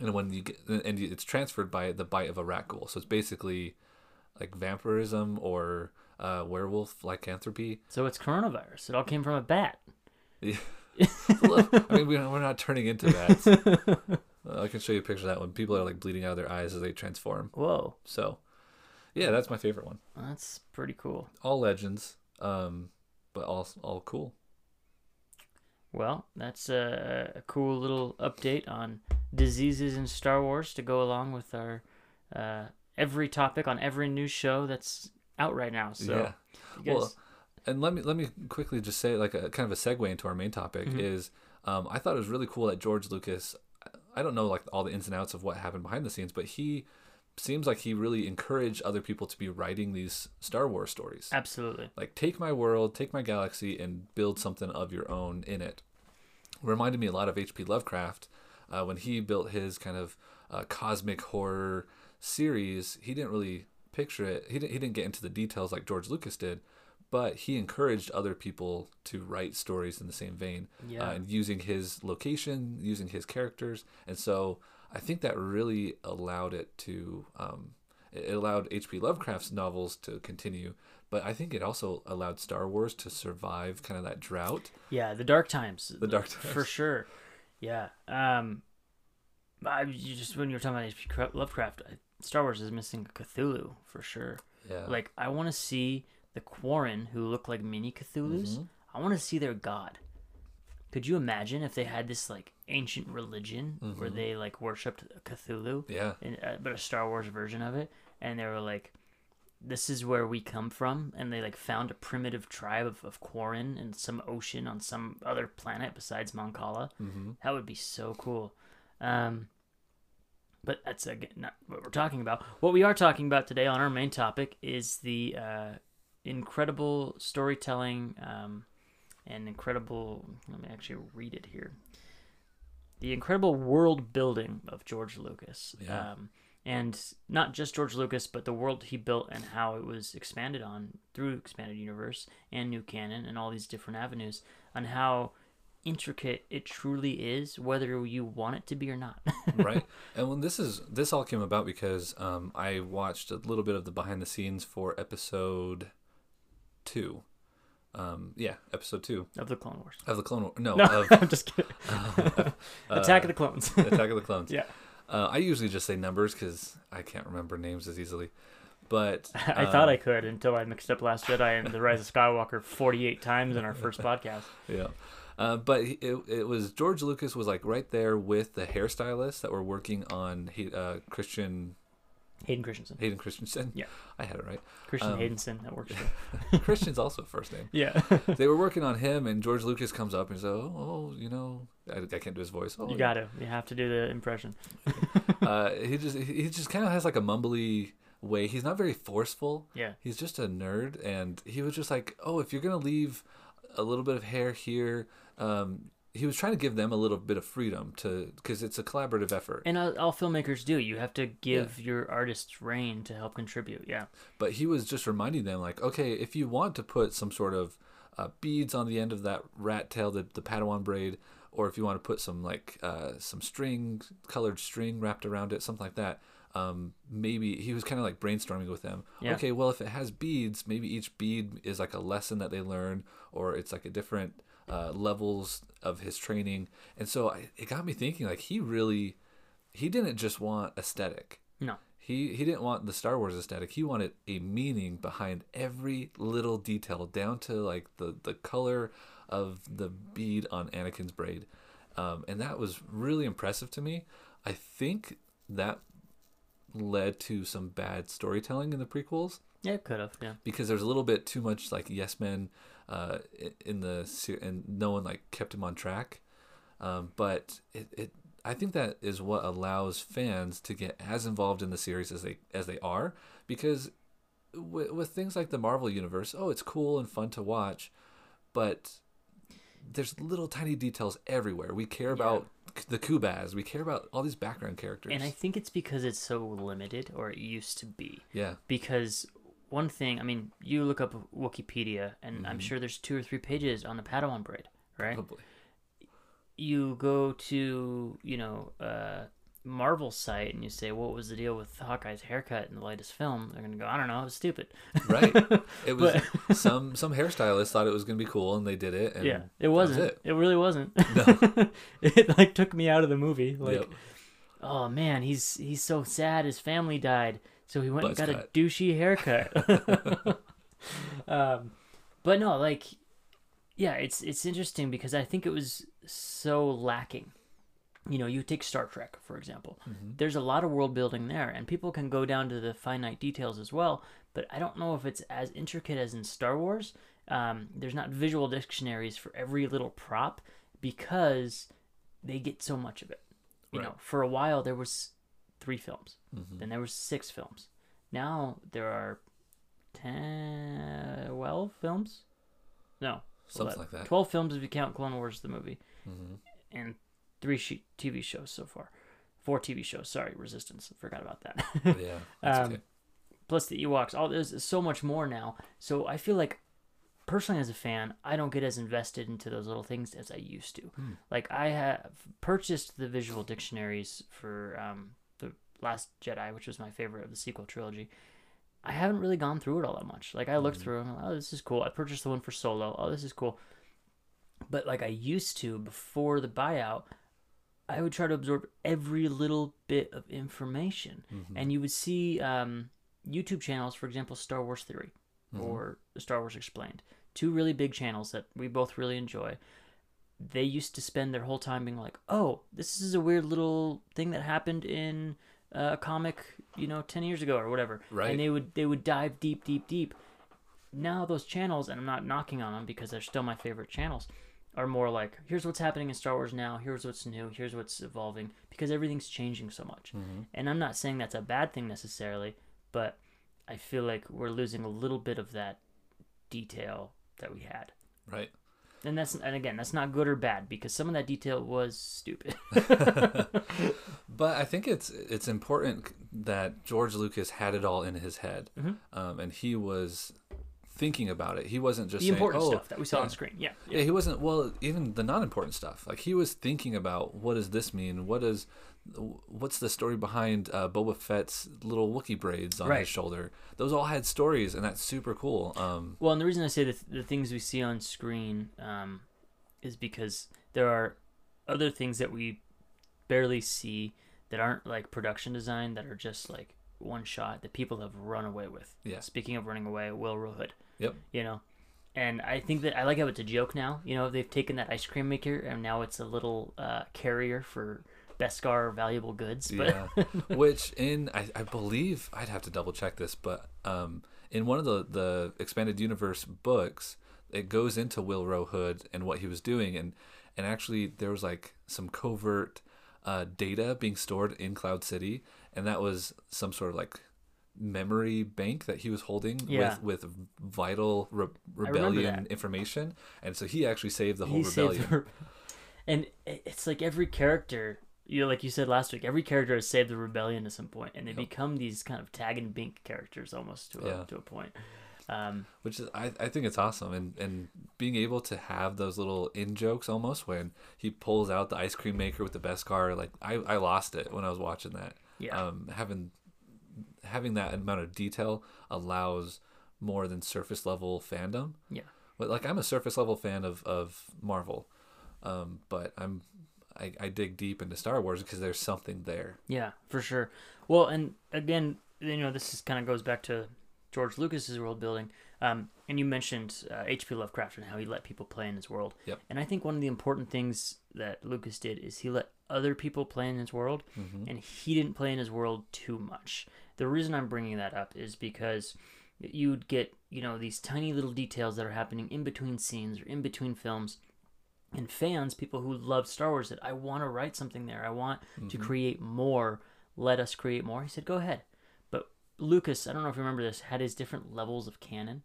and when you get and it's transferred by the bite of a rat ghoul so it's basically like vampirism or uh, werewolf lycanthropy So it's coronavirus. It all came from a bat. Yeah. I mean, we're, we're not turning into. Uh, I can show you a picture of that when people are like bleeding out of their eyes as they transform. Whoa, So, yeah, that's my favorite one. that's pretty cool. All legends, um, but all all cool. Well, that's a, a cool little update on diseases in Star Wars to go along with our uh, every topic on every new show that's out right now. So, yeah. guys, Well, and let me let me quickly just say like a kind of a segue into our main topic Mm-hmm. is um, I thought it was really cool that George Lucas. I don't know like all the ins and outs of what happened behind the scenes, but he seems like he really encouraged other people to be writing these Star Wars stories. absolutely. Like take my world, take my galaxy, and build something of your own in it. Reminded me a lot of H.P. Lovecraft uh, when he built his kind of uh, cosmic horror series. He didn't really picture it. He didn't. He didn't get into the details like George Lucas did, but he encouraged other people to write stories in the same vein, Yeah. uh, and using his location, using his characters, and so I think that really allowed it to. Um, it allowed H.P. Lovecraft's novels to continue, but I think it also allowed Star Wars to survive kind of that drought. Yeah, the dark times. The dark times. for sure. Yeah. Um, I, you just when you were talking about H.P. Lovecraft, Star Wars is missing Cthulhu for sure. Yeah. Like I want to see the Quarren who look like mini Cthulhu's. Mm-hmm. I want to see their god. Could you imagine if they had this like ancient religion where Mm-hmm. they like worshipped Cthulhu? Yeah. in, uh, but a Star Wars version of it, and they were like, "This is where we come from," and they like found a primitive tribe of, of Quarren in some ocean on some other planet besides Mon Cala. Mm-hmm. That would be so cool. Um, but that's again not what we're talking about. What we are talking about today on our main topic is the uh, incredible storytelling um, and incredible. Let me actually read it here. The incredible world building of George Lucas. Yeah. Um, and not just George Lucas, but the world he built and how it was expanded on through expanded universe and new canon and all these different avenues, on how intricate it truly is, whether you want it to be or not. right and when this is this all came about because um, i watched a little bit of the behind the scenes for episode two um, yeah episode two of the Clone Wars. of the clone Wars. no, No, of I'm just kidding. Attack of the Clones. attack of the clones yeah, uh, i usually just say numbers because i can't remember names as easily but I thought um, I could until I mixed up Last Jedi and The Rise of Skywalker 48 times in our first podcast. yeah uh, but it, it was george lucas was like right there with the hairstylists that were working on he, uh, christian Hayden Christensen. hayden christensen Yeah. i had it right Christian Um, Haydenson, that works christian's also a first name Yeah. they were working on him, and George Lucas comes up and says, "Oh, oh, you know, I, I can't do his voice. Oh, you got to. You have to do the impression. Uh, he just he just kind of has like a mumbly way. He's not very forceful. Yeah. He's just a nerd, and he was just like, "Oh, if you're gonna leave a little bit of hair here," um, he was trying to give them a little bit of freedom to because it's a collaborative effort. And all, all filmmakers do. You have to give your artists reign to help contribute. Yeah. but he was just reminding them like okay if you want to put some sort of uh, beads on the end of that rat tail the, the padawan braid or if you want to put some like uh, some string colored string wrapped around it something like that um, maybe he was kind of like brainstorming with them Yeah. okay well if it has beads maybe each bead is like a lesson that they learn or it's like a different uh, levels of his training and so I, it got me thinking like he really he didn't just want aesthetic No. he he didn't want the Star Wars aesthetic. He wanted a meaning behind every little detail, down to like the the color of the bead on Anakin's braid, um, and that was really impressive to me. I think that led to some bad storytelling in the prequels Yeah, it could have. Yeah. because there's a little bit too much like yes men uh, in the and no one like kept him on track. Um, but it, it I think that is what allows fans to get as involved in the series as they as they are because with, with things like the Marvel universe, oh, it's cool and fun to watch, but there's little tiny details everywhere. We care about the Kubaz, we care about all these background characters. And I think it's because it's so limited, or it used to be. yeah, Because one thing, I mean, you look up Wikipedia, and I'm sure there's two or three pages on the Padawan braid, right? probably. you go to you know uh Marvel site and you say what was the deal with Hawkeye's haircut in the latest film, they're gonna go, I don't know, it was stupid. right it was some some hairstylist thought it was gonna be cool and they did it and yeah, it was wasn't. it. it. really wasn't. No. it like took me out of the movie. Like, Yep. oh man, he's he's so sad. His family died, so he went Buzz and got cut. a douchey haircut. um, but no, like, yeah, it's it's interesting because I think it was so lacking. You know, you take Star Trek for example. There's a lot of world building there, and people can go down to the finite details as well. But I don't know if it's as intricate as in Star Wars. Um, there's not visual dictionaries for every little prop because they get so much of it. You know, for a while there was three films, then there was six films. Now there are 10, 12 films. No, Something 11. like that. Twelve films if you count Clone Wars the movie, Mm-hmm. and three she- TV shows so far. Four TV shows. Sorry, Resistance. Forgot about that. Yeah. That's Um, okay. plus the Ewoks. All there's so much more now. So I feel like personally as a fan, I don't get as invested into those little things as I used to. Hmm. Like I have purchased the visual dictionaries for um, Last Jedi, which was my favorite of the sequel trilogy. I haven't really gone through it all that much. Like I looked Mhm. through them. Oh, this is cool. I purchased the one for Solo. Oh, this is cool. But like I used to before the buyout, I would try to absorb every little bit of information Mm-hmm. and you would see um, YouTube channels, for example, Star Wars Theory Mm-hmm. or Star Wars Explained, two really big channels that we both really enjoy. They used to spend their whole time being like, "Oh, this is a weird little thing that happened in uh, a comic, you know, ten years ago or whatever," Right. and they would they would dive deep, deep, deep. Now those channels, and I'm not knocking on them because they're still my favorite channels, are more like, "Here's what's happening in Star Wars now. Here's what's new. Here's what's evolving," because everything's changing so much. And I'm not saying that's a bad thing necessarily, but I feel like we're losing a little bit of that detail that we had. Right. And that's and again, that's not good or bad because some of that detail was stupid. But I think it's it's important that George Lucas had it all in his head, Mm-hmm. um, and he was thinking about it. He wasn't just the saying, important "Oh, stuff that we saw yeah. on screen. Yeah. Yeah, he wasn't. Well, even the non-important stuff. Like he was thinking about what does this mean? What is, what's the story behind uh, Boba Fett's little Wookiee braids on Right. his shoulder? Those all had stories, and that's super cool. Um, Well, and the reason I say the, the things we see on screen um, is because there are other things that we barely see that aren't like production design that are just like one shot that people have run away with. Yeah. Speaking of running away, Wilrow Hood. Yep. you know and i think that i like how it's a joke now you know they've taken that ice cream maker and now it's a little uh, carrier for beskar valuable goods but Yeah. Which in I, I believe I'd have to double check this, but um, in one of the the expanded universe books, it goes into Wilrow Hood and what he was doing, and and actually there was like some covert uh, data being stored in Cloud City, and that was some sort of like memory bank that he was holding Yeah. with with vital re- rebellion information, and so he actually saved the whole he rebellion. the- and it's like every character you know like you said last week every character has saved the rebellion at some point and they Yep. become these kind of tag and bink characters almost to a, Yeah. to a point um, which is I, I think it's awesome and and being able to have those little in jokes almost when he pulls out the ice cream maker with the beskar like I, I lost it when I was watching that Yeah. um having having that amount of detail allows more than surface level fandom yeah but like I'm a surface level fan of of Marvel um but I'm I, I dig deep into Star Wars because there's something there Yeah, for sure. Well, and again, you know, this is kind of goes back to George Lucas's world building. Um, and you mentioned uh, H.P. Lovecraft and how he let people play in his world. Yep. And I think one of the important things that Lucas did is he let other people play in his world, and he didn't play in his world too much. The reason I'm bringing that up is because you'd get, you know, these tiny little details that are happening in between scenes or in between films and fans, people who love Star Wars, that I want to write something there. I want to mm-hmm. create more. Let us create more. He said, go ahead. But Lucas, I don't know if you remember this, had his different levels of canon.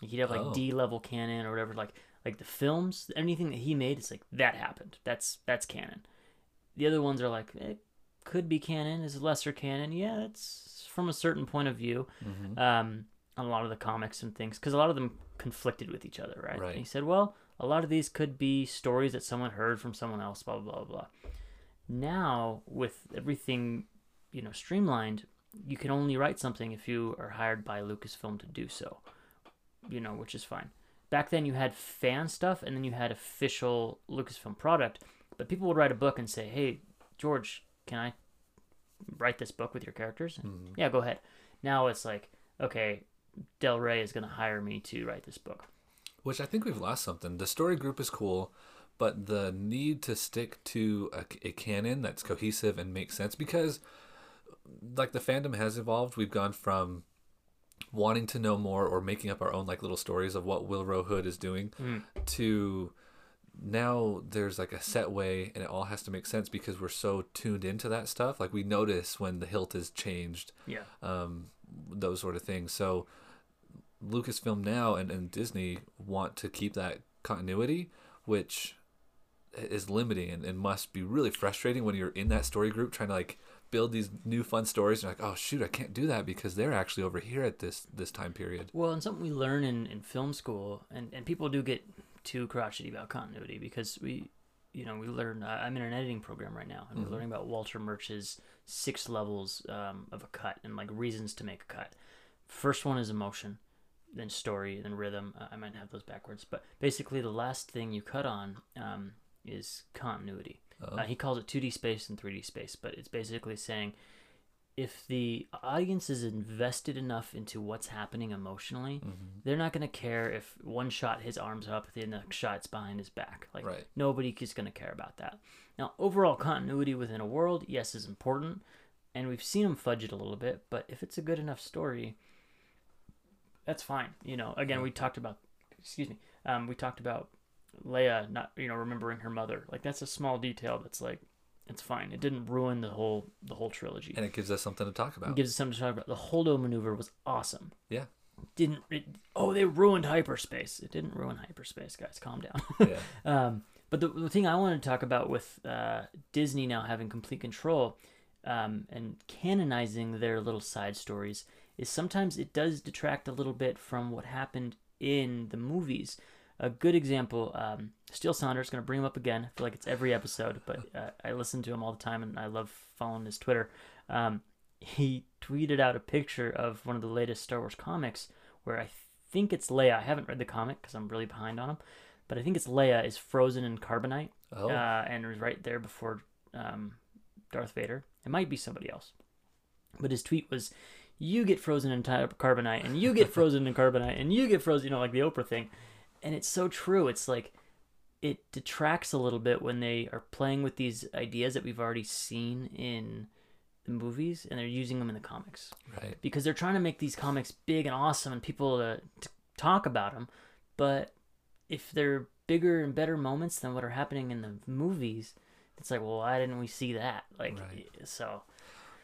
Like he'd have like Oh. D level canon or whatever. Like like the films, anything that he made, it's like that happened. That's that's canon. The other ones are like it could be canon, is lesser canon. Yeah, it's from a certain point of view. Um, a lot of the comics and things, because a lot of them conflicted with each other, right? Right. And he said, well, a lot of these could be stories that someone heard from someone else, blah blah blah blah. Now with everything, you know, streamlined, you can only write something if you are hired by Lucasfilm to do so. You know, which is fine. Back then, you had fan stuff, and then you had official Lucasfilm product. But people would write a book and say, "Hey, George, can I write this book with your characters? Mm-hmm. Yeah, go ahead. Now it's like, okay, Del Rey is going to hire me to write this book. Which I think we've lost something. The story group is cool, but the need to stick to a, a canon that's cohesive and makes sense because, like, the fandom has evolved. We've gone from wanting to know more or making up our own like little stories of what Wilrow Hood is doing to now there's like a set way and it all has to make sense because we're so tuned into that stuff like we notice when the hilt is changed Yeah. um, those sort of things. So Lucasfilm now and, and Disney want to keep that continuity, which is limiting and, and must be really frustrating when you're in that story group trying to like build these new fun stories. And you're like, oh shoot, I can't do that because they're actually over here at this this time period. Well, and something we learn in, in film school, and, and people do get too crotchety about continuity because we, you know, we learn. I- I'm in an editing program right now, and we're learning about Walter Murch's six levels um, of a cut and like reasons to make a cut. First one is emotion, then story, then rhythm. Uh, I might have those backwards, but basically the last thing you cut on um, is continuity. Uh, he calls it 2D space and 3D space, but it's basically saying if the audience is invested enough into what's happening emotionally, they're not going to care if one shot his arms up, the next shot it's behind his back. Like Right. nobody is going to care about that. Now, overall continuity within a world, yes, is important, and we've seen them fudge it a little bit. But if it's a good enough story, that's fine. You know, again, we talked about, excuse me, um, we talked about Leia not, you know, remembering her mother. Like that's a small detail that's like, it's fine. It didn't ruin the whole the whole trilogy. And it gives us something to talk about. It gives us something to talk about. The Holdo maneuver was awesome. yeah. Didn't it, oh they ruined hyperspace. It didn't ruin hyperspace, guys. Calm down. Yeah. um, but the, the thing I wanted to talk about with uh, Disney now having complete control um, and canonizing their little side stories is sometimes it does detract a little bit from what happened in the movies. A good example, um, Steele Saunders, going to bring him up again. I feel like it's every episode, but uh, I listen to him all the time and I love following his Twitter. Um, he tweeted out a picture of one of the latest Star Wars comics where I think it's Leia. I haven't read the comic because I'm really behind on him, but I think it's Leia is frozen in carbonite Oh. uh, and is right there before um, Darth Vader. It might be somebody else, but his tweet was, "You get frozen in carbonite, and you get frozen in carbonite, and you get frozen." You know, like the Oprah thing, and it's so true. It's like it detracts a little bit when they are playing with these ideas that we've already seen in the movies, and they're using them in the comics Right. because they're trying to make these comics big and awesome and people to, to talk about them. But if they're bigger and better moments than what are happening in the movies, it's like, well, why didn't we see that? Like, Right. so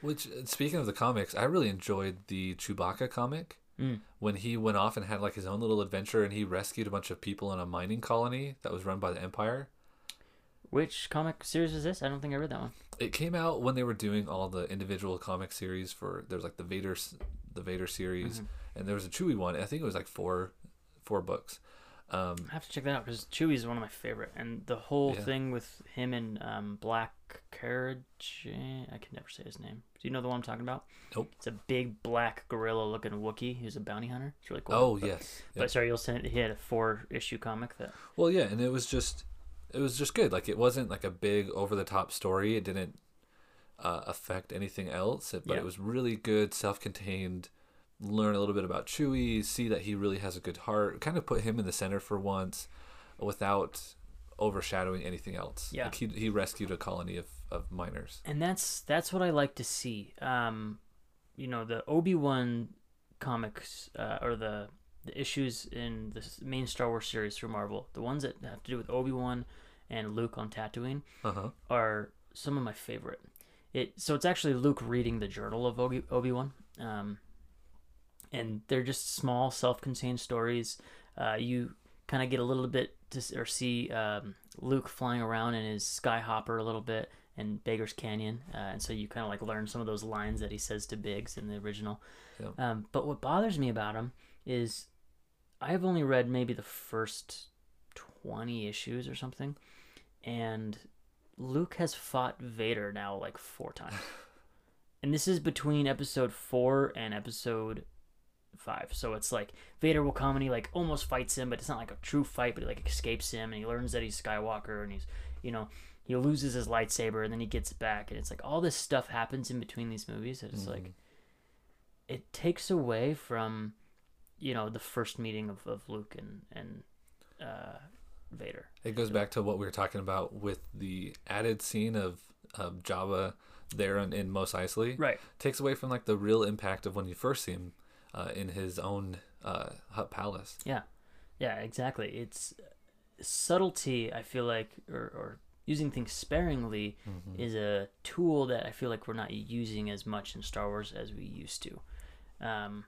Which, speaking of the comics, I really enjoyed the Chewbacca comic Mm. when he went off and had like his own little adventure and he rescued a bunch of people in a mining colony that was run by the Empire. which comic series is this? I don't think I read that one. It came out when they were doing all the individual comic series for there's like the Vader the Vader series and there was a Chewie one. I think it was like four four books. Um, I have to check that out because Chewie is one of my favorite, and the whole Yeah. thing with him and um, Black Carriage, I can never say his name. Do you know the one I'm talking about? Nope. It's a big black gorilla-looking Wookiee who's a bounty hunter. It's really cool. oh But- yes. But sorry, you'll send it. he had a four issue comic that Well, yeah, and it was just it was just good. Like it wasn't like a big over the top story. It didn't uh, affect anything else. But it was really good, self contained. Learn a little bit about Chewie. See that he really has a good heart. Kind of put him in the center for once, without overshadowing anything else. Yeah. Like he he rescued a colony of of miners. and that's that's what I like to see. Um, you know, the Obi Wan comics uh, or the the issues in the main Star Wars series through Marvel, the ones that have to do with Obi Wan and Luke on Tatooine, Uh huh. are some of my favorite. It so it's actually Luke reading the journal of Obi Wan, um, and they're just small, self-contained stories. Uh, you kind of get a little bit to or see um, Luke flying around in his skyhopper a little bit in Beggar's Canyon, uh, and so you kind of like learn some of those lines that he says to Biggs in the original. Yeah. Um, but what bothers me about him is I've only read maybe the first twenty issues or something, and Luke has fought Vader now like four times. and this is between episode four and episode five. So it's like Vader will come and he like almost fights him, but it's not like a true fight, but he like escapes him and he learns that he's Skywalker and he's you know he loses his lightsaber and then he gets it back and it's like all this stuff happens in between these movies and it's like it takes away from you know the first meeting of, of luke and and uh vader It goes back to what we were talking about with the added scene of, of Jabba there in, in Mos Eisley. Right. Takes away from like the real impact of when you first see him uh, in his own uh, hut palace. yeah. Yeah exactly. It's subtlety i feel like or, or using things sparingly is a tool that i feel like we're not using as much in star wars as we used to. Um,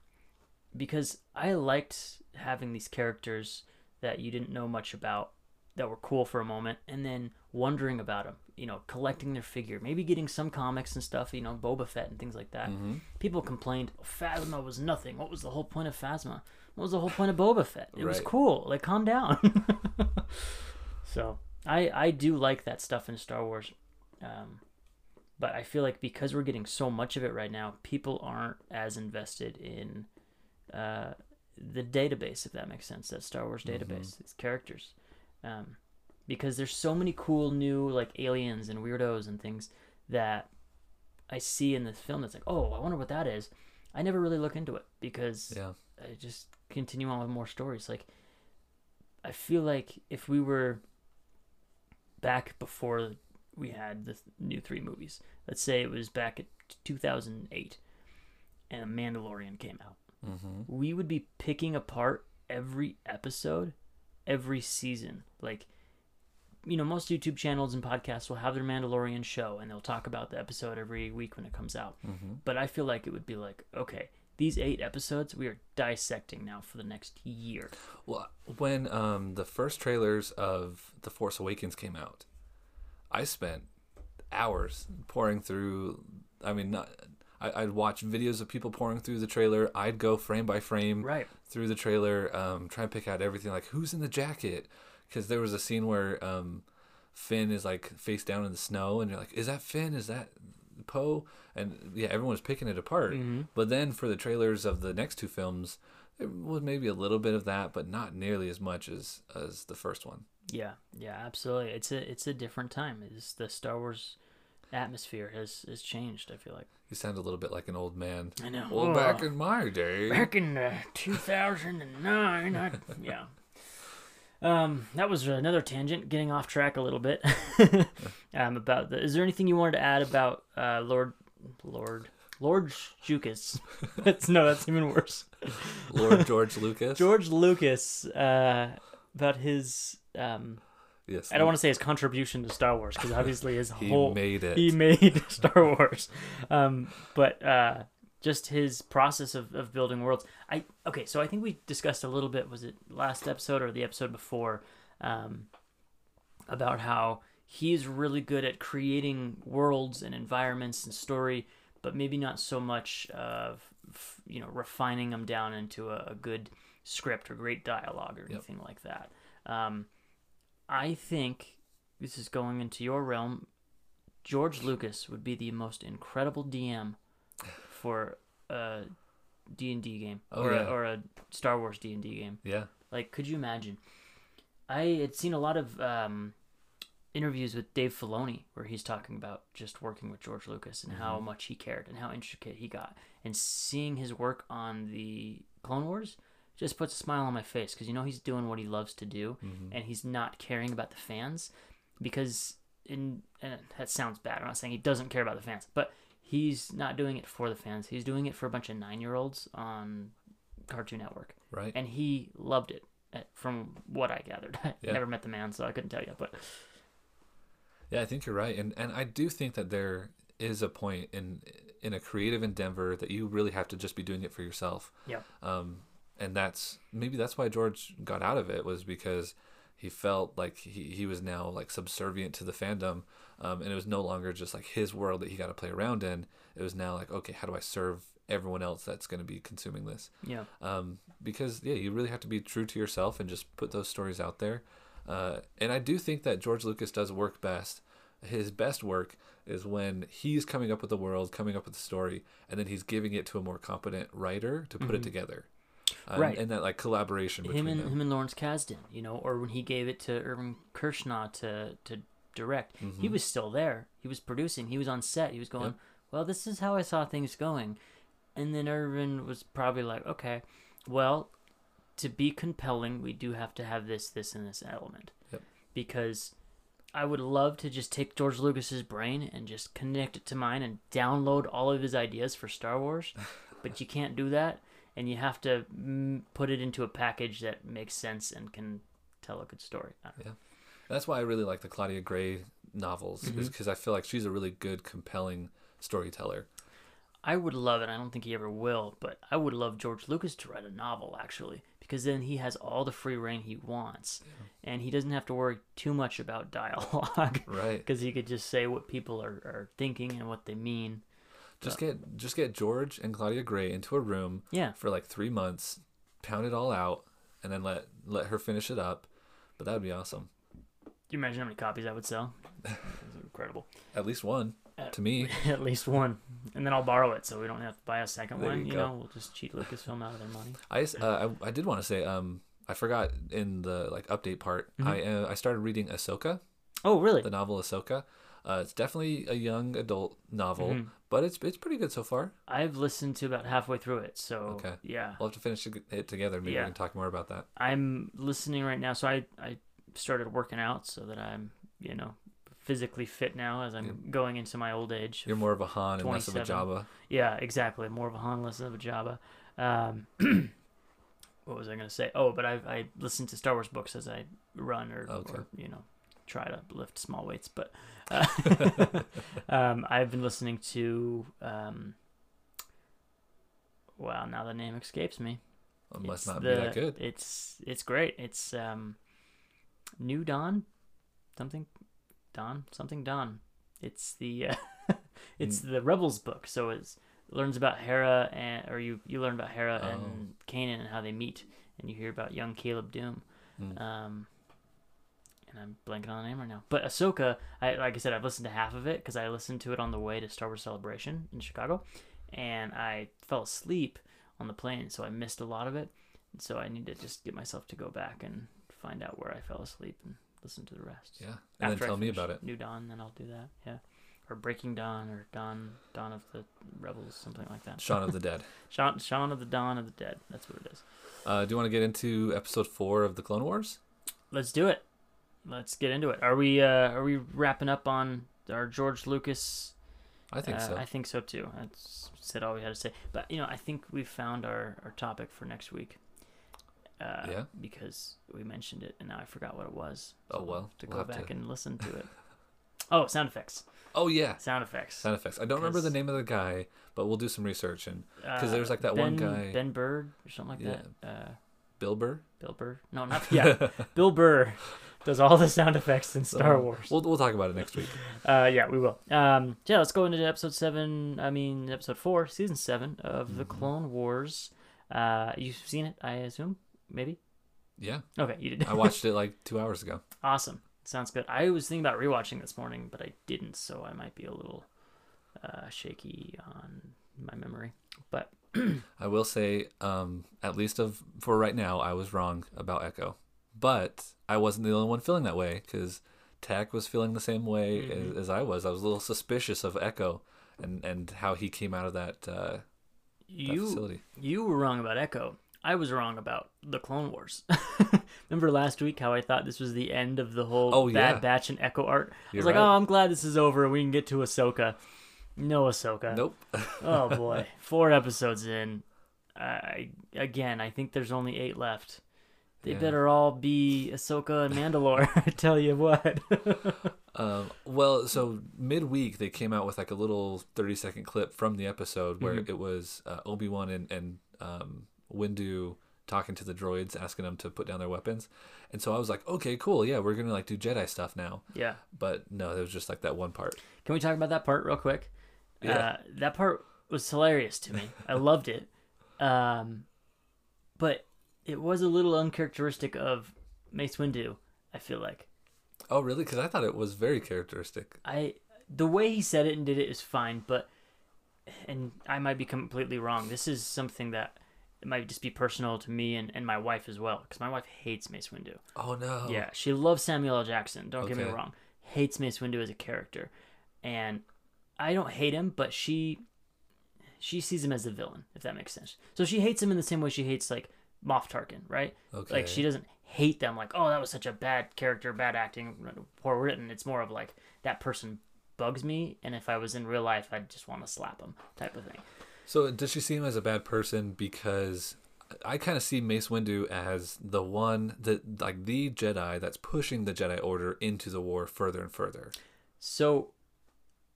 because i liked having these characters that you didn't know much about that were cool for a moment and then wondering about them you know collecting their figure maybe getting some comics and stuff you know boba fett and things like that. People complained phasma was nothing. What was the whole point of phasma? What was the whole point of boba fett? It was cool. Like calm down. So i i do like that stuff in star wars um, but i feel like because we're getting so much of it right now people aren't as invested in uh, the database if that makes sense that star wars database its characters. Um, because there's so many cool new like aliens and weirdos and things that I see in this film that's like, oh, I wonder what that is. I never really look into it because Yeah. I just continue on with more stories. Like, I feel like if we were back before we had the new three movies, let's say it was back at 2008 and Mandalorian came out, Mm-hmm. we would be picking apart every episode, every season. Like, you know, most YouTube channels and podcasts will have their Mandalorian show and they'll talk about the episode every week when it comes out. Mm-hmm. But I feel like it would be like, okay, these eight episodes we are dissecting now for the next year. Well, when um, the first trailers of The Force Awakens came out, I spent hours pouring through. I mean, not. I, I'd watch videos of people pouring through the trailer. I'd go frame by frame Right. through the trailer, um, try and pick out everything. Like who's in the jacket? Because there was a scene where um, Finn is like face down in the snow, and you're like, is that Finn? Is that Poe? And yeah, everyone's picking it apart. But then for the trailers of the next two films, there was maybe a little bit of that, but not nearly as much as as the first one. Yeah, yeah, absolutely. It's a it's a different time. It's the Star Wars atmosphere has has changed. I feel like You sound a little bit like an old man. I know. Well, back Oh. in my day. back in uh, 2009 I, yeah um that was another tangent getting off track a little bit um about the is there anything you wanted to add about uh lord lord lord jukas that's no that's even worse Lord George Lucas. george lucas uh about his um Yes. I don't want to say his contribution to Star Wars because obviously his whole He whole made it. He made Star Wars, um, but uh, just his process of, of building worlds. I okay, so I think we discussed a little bit. Was it last episode or the episode before? Um, about how he's really good at creating worlds and environments and story, but maybe not so much of you know refining them down into a, a good script or great dialogue or anything like that. Um, I think this is going into your realm. George Lucas would be the most incredible DM for a D and D game Oh, or yeah. a, or a Star Wars D and D game. Yeah. Like, could you imagine? I had seen a lot of um, interviews with Dave Filoni where he's talking about just working with George Lucas and how much he cared and how intricate he got, and seeing his work on the Clone Wars just puts a smile on my face because you know he's doing what he loves to do, and he's not caring about the fans because in and that sounds bad. I'm not saying he doesn't care about the fans, but he's not doing it for the fans. He's doing it for a bunch of nine year olds on Cartoon Network Right. and he loved it uh, from what I gathered. I Yeah. never met the man, so I couldn't tell you. But Yeah, I think you're right, and and I do think that there is a point in in a creative endeavor that you really have to just be doing it for yourself. yeah, Um, and that's maybe that's why George got out of it was because he felt like he, he was now like subservient to the fandom, um, and it was no longer just like his world that he got to play around in. It was now like, okay, how do I serve everyone else that's going to be consuming this? yeah, um, because yeah, you really have to be true to yourself and just put those stories out there. Uh, and I do think that George Lucas does work best. His best work is when he's coming up with the world, coming up with the story, and then he's giving it to a more competent writer to put it together. Um, Right. And that like collaboration between him and them. him and Lawrence Kasdan, you know, or when he gave it to Irvin Kershner to to direct. He was still there. He was producing. He was on set. He was going, Yep. well, this is how I saw things going. And then Irvin was probably like, okay, well, to be compelling, we do have to have this, this, and this element. Yep. Because I would love to just take George Lucas's brain and just connect it to mine and download all of his ideas for Star Wars, but you can't do that, and you have to mm, put it into a package that makes sense and can tell a good story. I don't know. Yeah. That's why I really like the Claudia Gray novels, is Mm-hmm. because I feel like she's a really good, compelling storyteller. I would love it. I don't think he ever will, but I would love George Lucas to write a novel actually, because then he has all the free reign he wants, and he doesn't have to worry too much about dialogue, Right. Because he could just say what people are, are thinking and what they mean. Just get just get George and Claudia Gray into a room Yeah. for like three months, pound it all out, and then let let her finish it up. But that would be awesome. Do you imagine how many copies I would sell? It's incredible. At least one Uh, to me. At least one, and then I'll borrow it, so we don't have to buy a second There one. you You, know, we'll just cheat Lucasfilm out of their money. I, uh, I I did want to say um I forgot in the like update part Mm-hmm. I uh, I started reading Ahsoka Oh, really? the novel Ahsoka. Uh, it's definitely a young adult novel, Mm-hmm. but it's it's pretty good so far. I've listened to about halfway through it, so Okay. yeah. We'll have to finish it together. Maybe Yeah. we can talk more about that. I'm listening right now, so I I started working out so that I'm you know physically fit now as I'm going into my old age. You're more of a Han and less of a 27. Jabba. Yeah, exactly. More of a Han, less of a Jabba. Um, what was I going to say? Oh, but I I listen to Star Wars books as I run or, Okay. or you know try to lift small weights. But uh, um, I've been listening to. Um, wow, now the name escapes me. It must It's not the- be that good. It's it's great. It's um, New Dawn, something, Dawn, something Dawn. It's the uh, it's Mm. the Rebels book. So it learns about Hera and or you you learn about Hera Oh. and Kanan and how they meet, and you hear about young Caleb Dume. Mm. Um, and I'm blanking on the name right now. But Ahsoka, I like I said, I've listened to half of it because I listened to it on the way to Star Wars Celebration in Chicago, and I fell asleep on the plane, so I missed a lot of it. So I need to just get myself to go back and find out where I fell asleep and listen to the rest. Yeah, and After then tell me about it. New Dawn, then I'll do that. Yeah, or Breaking Dawn, or Dawn, Dawn of the Rebels, something like that. Shaun of the Dead. Shaun, Shaun of the Dawn of the Dead. That's what it is. Uh, do you want to get into episode four of the Clone Wars? Let's do it. Let's get into it. Are we uh are we wrapping up on our George Lucas? I think Uh, so. I think so too. That's said all we had to say. But you know, I think we found our our topic for next week. Uh, Yeah? Because we mentioned it and now I forgot what it was. Oh, we'll well, to we'll go back to- and listen to it. Oh, sound effects. oh yeah, Sound effects. sound effects. I don't remember the name of the guy, but we'll do some research and because Uh, there's like that one guy, Ben Bird or something like Yeah. that. Uh, Bill Burr. Bill Burr. No, not yeah. Bill Burr does all the sound effects in Star So, Wars. We'll we'll talk about it next week. Uh, yeah, we will. Um, yeah, let's go into episode seven. I mean, episode four, season seven of the Mm-hmm. Clone Wars. Uh, you've seen it, I assume, maybe. Yeah, Okay, you did. I watched it like two hours ago. awesome. Sounds good. I was thinking about rewatching this morning, but I didn't, so I might be a little uh, shaky on my memory. But I will say, um, at least of for right now, I was wrong about Echo, but I wasn't the only one feeling that way because Tech was feeling the same way Mm-hmm. as, as I was. I was a little suspicious of Echo and and how he came out of that uh, that you facility. you were wrong about Echo. I was wrong about the Clone Wars. Remember last week how I thought this was the end of the whole Oh, Bad yeah. Batch and Echo art? I You're was like, right. oh, I'm glad this is over we can get to Ahsoka. No Ahsoka. Nope. oh boy, four episodes in. I again, I think there's only eight left. They Yeah. better all be Ahsoka and Mandalore. I tell you what. Um, well, so midweek they came out with like a little thirty second clip from the episode where Mm-hmm. it was uh, Obi Wan and and um, Windu talking to the droids, asking them to put down their weapons, and so I was like, okay, cool, yeah, we're gonna like do Jedi stuff now. yeah. But no, it was just like that one part. Can we talk about that part real quick? Yeah. Uh, that part was hilarious to me. I loved it. Um, but it was a little uncharacteristic of Mace Windu. I feel like Oh, really? Because I thought it was very characteristic. I the way he said it and did it is fine, but and I might be completely wrong. This is something that it might just be personal to me and, and my wife as well, because my wife hates Mace Windu. Oh no. Yeah, she loves Samuel L. Jackson. Don't get me Okay. wrong, hates Mace Windu as a character, and I don't hate him, but she she sees him as a villain, if that makes sense. So she hates him in the same way she hates like Moff Tarkin, right? Okay. Like she doesn't hate them like, oh, that was such a bad character, bad acting, poor written. It's more of like that person bugs me, and if I was in real life, I'd just want to slap him, type of thing. So does she see him as a bad person because I kind of see Mace Windu as the one that like the Jedi that's pushing the Jedi Order into the war further and further. So,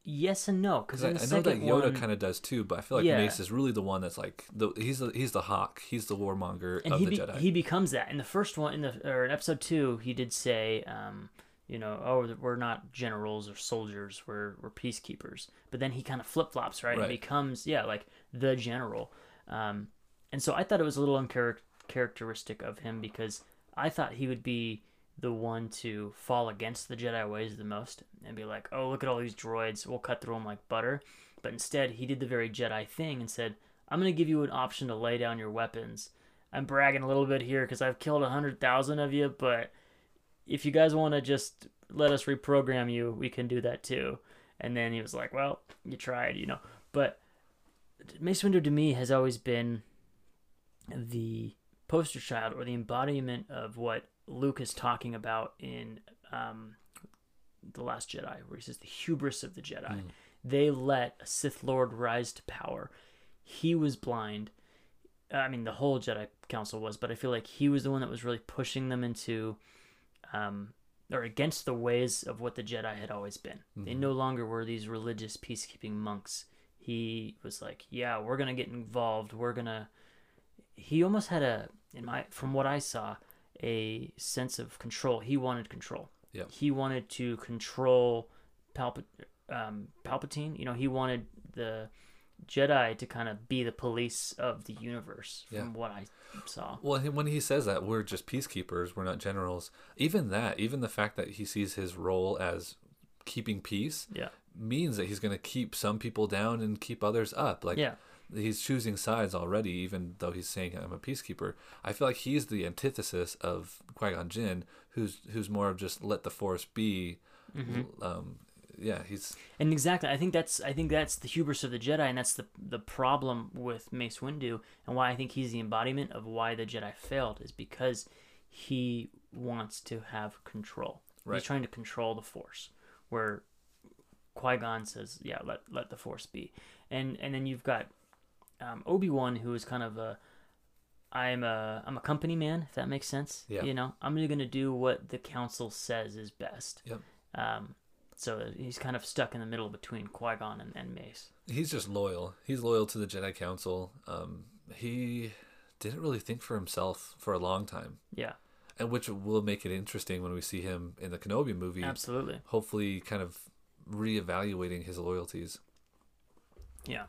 yes and no, because I, I know that Yoda one, kind of does too, but I feel like Yeah. Mace is really the one that's like the he's the he's the hawk, he's the warmonger and of he the be- Jedi. he becomes that in the first one in the or in episode two he did say um you know oh we're not generals or soldiers we're we're peacekeepers but then he kind of flip-flops right, Right. and becomes yeah like the general um and so i thought it was a little uncharacteristic of him because i thought he would be the one to fall against the jedi ways the most and be like oh look at all these droids we'll cut through them like butter but instead he did the very jedi thing and said i'm going to give you an option to lay down your weapons I'm bragging a little bit here because I've killed a hundred thousand of you, but if you guys want to just let us reprogram you, we can do that too. And then he was like, "Well, you tried, you know." But Mace Windu to me has always been the poster child or the embodiment of what Luke is talking about in um, the Last Jedi, where he says the hubris of the Jedi. They let a Sith Lord rise to power. He was blind. I mean, the whole Jedi Council was, but I feel like he was the one that was really pushing them into, um, or against the ways of what the Jedi had always been. They no longer were these religious peacekeeping monks. He was like, "Yeah, we're gonna get involved. We're gonna." He almost had a, in my, from what I saw, a sense of control. He wanted control. Yeah. He wanted to control Palpa, um, Palpatine. You know, he wanted the Jedi to kind of be the police of the universe, from Yeah. what I saw. Well, when he says that we're just peacekeepers, we're not generals. Even that, even the fact that he sees his role as keeping peace, Yeah. means that he's going to keep some people down and keep others up. Like Yeah. He's choosing sides already, even though he's saying I'm a peacekeeper. I feel like he's the antithesis of Qui Gon Jinn, who's who's more of just let the Force be. Mm-hmm. Um, yeah, he's And exactly, I think that's I think that's the hubris of the Jedi, and that's the the problem with Mace Windu, and why I think he's the embodiment of why the Jedi failed is because he wants to have control. Right. He's trying to control the Force, where Qui Gon says, "Yeah, let let the Force be," and and then you've got um, Obi Wan, who is kind of a I'm a I'm a company man, if that makes sense. Yeah. You know, I'm gonna do what the Council says is best. Yep. Um, so he's kind of stuck in the middle between Qui Gon and, and Mace. he's just loyal. He's loyal to the Jedi Council. Um, he didn't really think for himself for a long time, Yeah, and which will make it interesting when we see him in the Kenobi movie. absolutely. Hopefully, kind of reevaluating his loyalties. Yeah,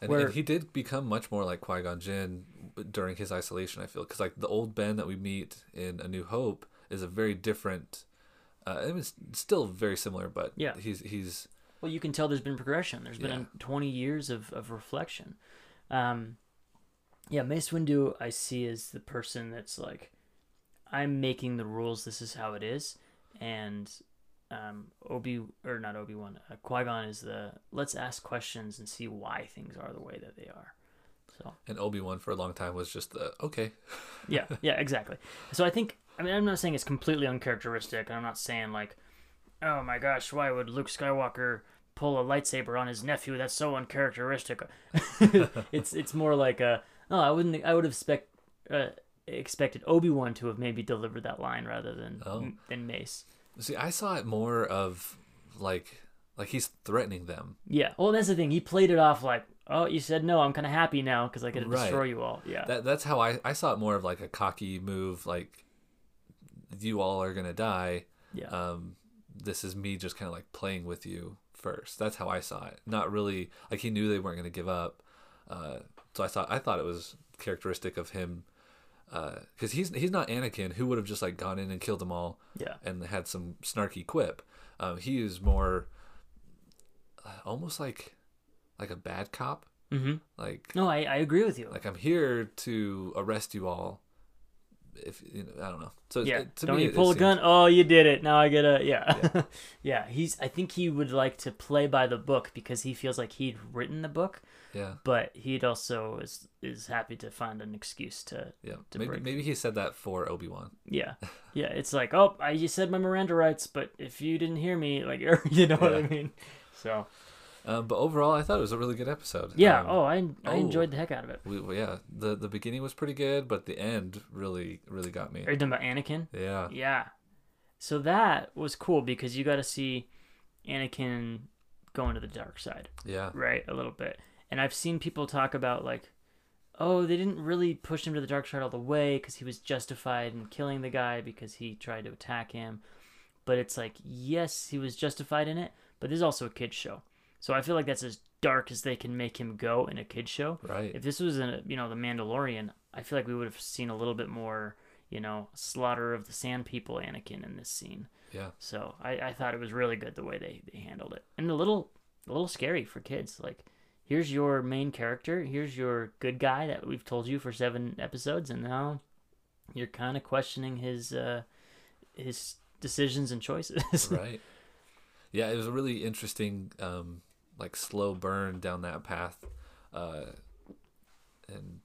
And, Where- and he did become much more like Qui Gon Jinn during his isolation. I feel because like the old Ben that we meet in A New Hope is a very different. Uh, I mean, it's still very similar, but Yeah. he's he's well, you can tell there's been progression. There's been Yeah. 20 years of, of reflection. Um, yeah, Mace Windu I see as the person that's like, I'm making the rules. This is how it is, and um, Obi or not Obi Wan, uh, Qui Gon is the let's ask questions and see why things are the way that they are. So and Obi Wan for a long time was just the okay. yeah, yeah, exactly. So I think I mean I'm not saying it's completely uncharacteristic, and I'm not saying like, oh my gosh, why would Luke Skywalker pull a lightsaber on his nephew? That's so uncharacteristic. it's it's more like a oh I wouldn't I would have expect uh, expected Obi Wan to have maybe delivered that line rather than Oh. than Mace. See, I saw it more of like like he's threatening them. Yeah. Well, that's the thing. He played it off like, oh, you said no. I'm kind of happy now because I get to Right. destroy you all. Yeah. That that's how I I saw it more of like a cocky move, like you all are gonna die. yeah. um, this is me just kind of like playing with you first. That's how I saw it. Not really like he knew they weren't going to give up. Uh, so I thought I thought it was characteristic of him because he's he's not Anakin who would have just like gone in and killed them all yeah. and had some snarky quip. Um, he is more uh, almost like like a bad cop. Mm-hmm. Like No, I, I agree with you. like I'm here to arrest you all if you know, I don't know. So Yeah. it- to Don't me, you it pull a seems- gun? Oh, you did it. Now I gotta. Yeah. Yeah. He's. I think he would like to play by the book because he feels like he'd written the book, Yeah, but he'd also is is happy to find an excuse to. yeah. To Maybe break. maybe he said that for Obi Wan. Yeah. Yeah. It's like, oh, I you said my Miranda rights, but if you didn't hear me, like, you know what I mean. So. Um, but overall, I thought it was a really good episode. Yeah. Um, oh, I I oh. enjoyed the heck out of it. we, we- yeah. The the beginning was pretty good, but the end really really got me. Are you talking about Anakin? Yeah. Yeah. So that was cool because you got to see Anakin going to the dark side, Yeah. right? A little bit. And I've seen people talk about like, oh, they didn't really push him to the dark side all the way because he was justified in killing the guy because he tried to attack him. But it's like, yes, he was justified in it, but this is also a kids show. So I feel like that's as dark as they can make him go in a kids show. Right. If this was in, you know, the Mandalorian, I feel like we would have seen a little bit more, you know, slaughter of the Sand People Anakin in this scene. Yeah. So I, I thought it was really good the way they, they handled it, and a little a little scary for kids. Like, here's your main character, here's your good guy that we've told you for seven episodes, and now you're kind of questioning his uh, his decisions and choices. right. Yeah, it was a really interesting, um, like slow burn down that path, uh, and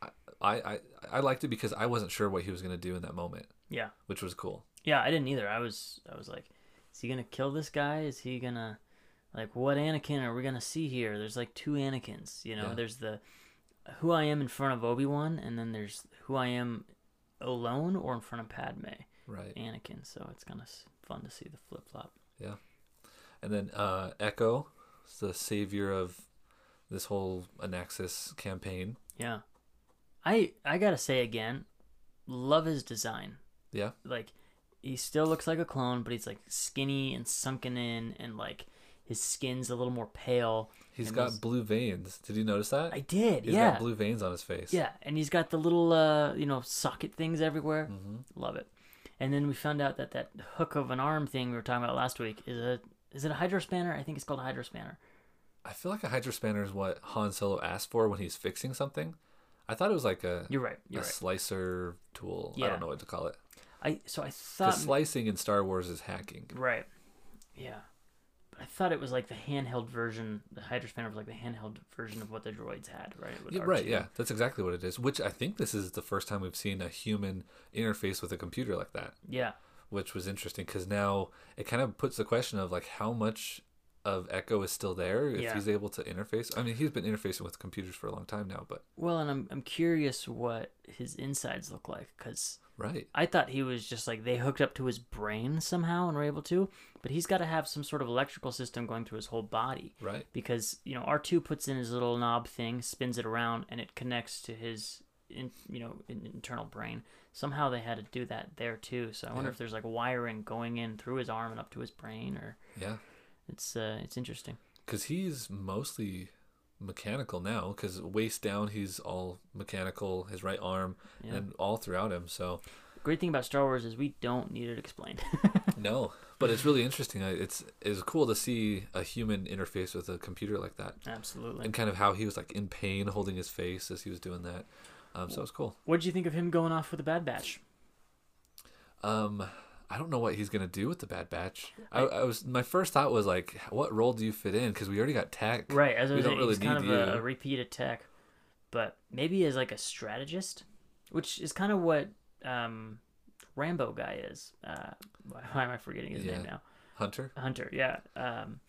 I, I, I, I liked it because I wasn't sure what he was gonna do in that moment, yeah, which was cool. yeah. I didn't either. I was I was like, is he gonna kill this guy? Is he gonna like what Anakin are we gonna see here? There's like two Anakins. You know, Yeah. there's the who I am in front of Obi Wan, and then there's who I am alone or in front of Padme. Right. Anakin, so it's kind of fun to see the flip flop. Yeah. And then uh, Echo, is the savior of this whole Anaxes campaign. Yeah, I I gotta say again, love his design. Yeah. Like he still looks like a clone, but he's like skinny and sunken in, and like his skin's a little more pale. He's got those- blue veins. Did you notice that? I did, He's yeah, got blue veins on his face. yeah, and he's got the little uh you know socket things everywhere. Mm-hmm. Love it. And then we found out that that hook of an arm thing we were talking about last week is a is it a hydro spanner? I think it's called a hydro spanner. I feel like a hydro spanner is what Han Solo asked for when he's fixing something. I thought it was like a, You're right. a You're right. slicer tool. Yeah. I don't know what to call it. I so I thought slicing in Star Wars is hacking. Right. Yeah. I thought it was like the handheld version. The Hydro Spanner was like the handheld version of what the droids had, right? Yeah, right, yeah. That's exactly what it is. Which I think this is the first time we've seen a human interface with a computer like that, Yeah. which was interesting because now it kind of puts the question of like how much of Echo is still there if Yeah. he's able to interface. I mean, he's been interfacing with computers for a long time now, but Well, and I'm I'm curious what his insides look like because right. I thought he was just like they hooked up to his brain somehow and were able to, but he's got to have some sort of electrical system going through his whole body. Right. because you know R2 puts in his little knob thing, spins it around, and it connects to his in, you know in, internal brain. Somehow they had to do that there too. So I wonder Yeah. if there's like wiring going in through his arm and up to his brain, or Yeah. it's uh, it's interesting. because he's mostly mechanical now because waist down he's all mechanical his right arm Yeah. and all throughout him so Great thing about Star Wars is we don't need it explained. no but it's really interesting it's it's cool to see a human interface with a computer like that Absolutely. and kind of how he was like in pain holding his face as he was doing that um, so it was cool What did you think of him going off with the Bad Batch? um I don't know what he's gonna do with the Bad Batch. I, I was my first thought was like, what role do you fit in? Because we already got Tech. Right, as we was don't saying, really he's need kind of you. a, a repeat attack, but maybe as like a strategist, which is kind of what um, Rambo guy is. Uh, why am I forgetting his Yeah. name now? Hunter. Hunter, yeah. Um,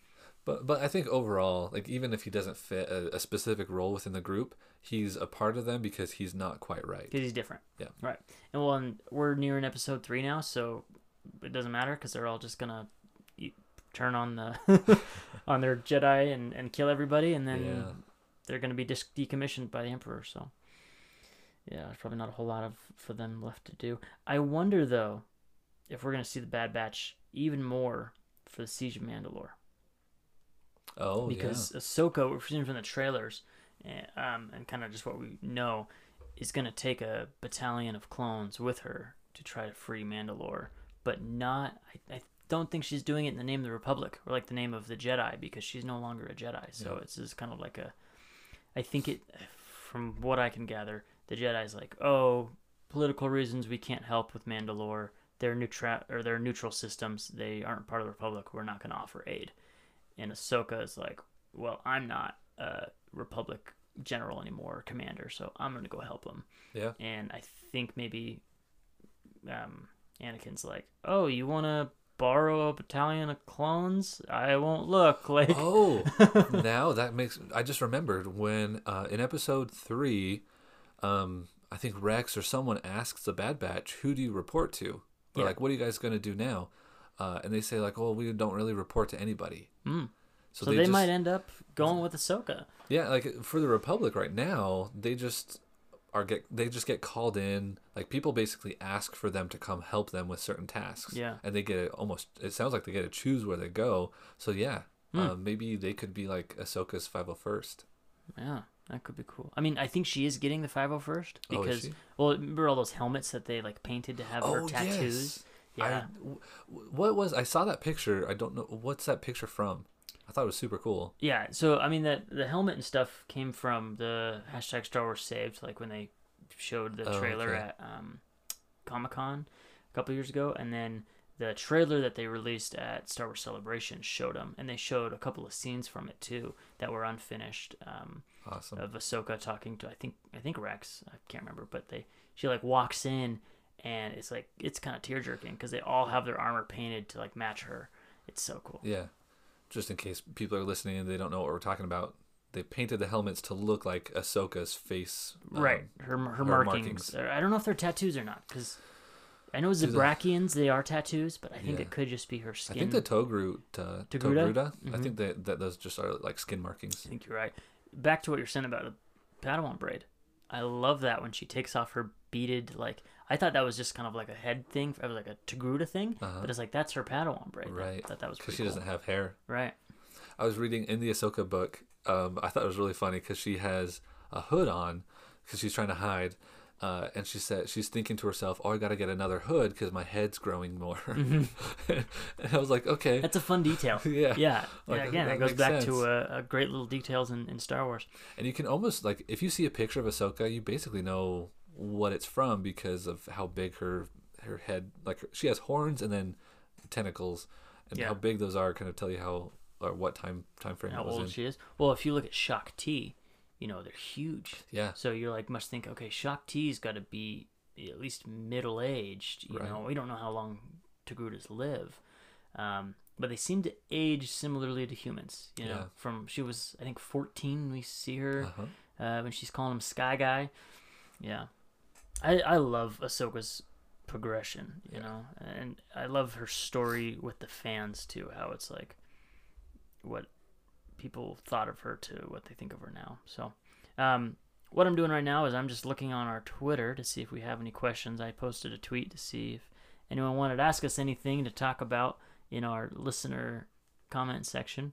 But but I think overall, like even if he doesn't fit a, a specific role within the group, he's a part of them because he's not quite right. because he's different. Yeah. Right. And well, and we're nearing episode three now, so it doesn't matter because they're all just gonna e- turn on the on their Jedi and, and kill everybody, and then Yeah. they're gonna be dis- decommissioned by the Emperor. So yeah, there's probably not a whole lot of for them left to do. I wonder though if we're gonna see the Bad Batch even more for the Siege of Mandalore Oh because Ahsoka, we've seen from the trailers, eh, um, and kind of just what we know, is going to take a battalion of clones with her to try to free Mandalore, but not. I, I don't think she's doing it in the name of the Republic or like the name of the Jedi because she's no longer a Jedi. So Yeah. it's just kind of like a. I think it, from what I can gather, the Jedi's like, oh, political reasons, we can't help with Mandalore. They're neutral or they're neutral systems. They aren't part of the Republic. We're not going to offer aid." And Ahsoka is like, "Well, I'm not a Republic general anymore, commander, so I'm going to go help them." Yeah. And I think maybe um, Anakin's like, "Oh, you want to borrow a battalion of clones? I won't look." Like, Oh, now that makes. I just remembered when uh, in episode three, um, I think Rex or someone asks the Bad Batch, "Who do you report to?" They're Yeah. like, "What are you guys gonna do now?" Uh, and they say like, "Well, we don't really report to anybody." Mm. So, so they, they, just, might end up going with Ahsoka. yeah, like for the Republic right now, they just are get they just get called in. Like people basically ask for them to come help them with certain tasks. Yeah. and they get it almost. It sounds like they get to choose where they go. So yeah, Hmm. uh, maybe they could be like Ahsoka's five hundred first. Yeah, that could be cool. I mean, I think she is getting the 501st Oh, because, she? well, remember all those helmets that they like painted to have her tattoos? Yeah. Oh, I, what was I saw that picture? I don't know what's that picture from. I thought it was super cool. Yeah, so I mean the the helmet and stuff came from the hashtag Star Wars saved, like when they showed the Oh, trailer okay. at um, Comic Con a couple years ago, and then the trailer that they released at Star Wars Celebration showed them, and they showed a couple of scenes from it too that were unfinished. Um, Awesome. of Ahsoka talking to I think I think Rex I can't remember but they she like walks in and it's like it's kind of tear jerking because they all have their armor painted to like match her. It's so cool. Yeah, just in case people are listening and they don't know what we're talking about, they painted the helmets to look like Ahsoka's face. um, right, her her, her markings. markings. I don't know if they're tattoos or not because I know Zabrakians they are tattoos, but I think Yeah. it could just be her skin. I think the Togru, uh, Togruta? Togruta. I think that that those just are like skin markings. I think you're right. Back to what you're saying about the Padawan braid. I love that when she takes off her beaded like I thought that was just kind of like a head thing, it was like a Togruta thing, Uh-huh. but it's like that's her Padawan braid. I Right. thought that was Because she cool. doesn't have hair. Right. I was reading in the Ahsoka book. Um, I thought it was really funny because she has a hood on because she's trying to hide, uh, and she said she's thinking to herself, "Oh, I got to get another hood because my head's growing more." and I was like, "Okay, Mm-hmm. That's a fun detail. Yeah. Yeah. Like, yeah again, that it goes back sense. to uh, uh, great little details in, in Star Wars. And you can almost like if you see a picture of Ahsoka, you basically know what it's from because of how big her her head like she has horns and then tentacles, and Yeah. how big those are kind of tell you how or what time time frame How old in. she is. Well, if you look at Shaak Ti, you know they're huge. Yeah, So you're like must think, okay, Shaak Ti's got to be at least middle aged. You Right. know, we don't know how long Togrutas live, um, but they seem to age similarly to humans. You know, Yeah. from she was I think 14 we see her uh-huh. uh, when she's calling him Sky Guy. Yeah, I I love Ahsoka's progression, you know, and I love her story with the fans too. How it's like what people thought of her to what they think of her now. So, um, what I'm doing right now is I'm just looking on our Twitter to see if we have any questions. I posted a tweet to see if anyone wanted to ask us anything to talk about in our listener comment section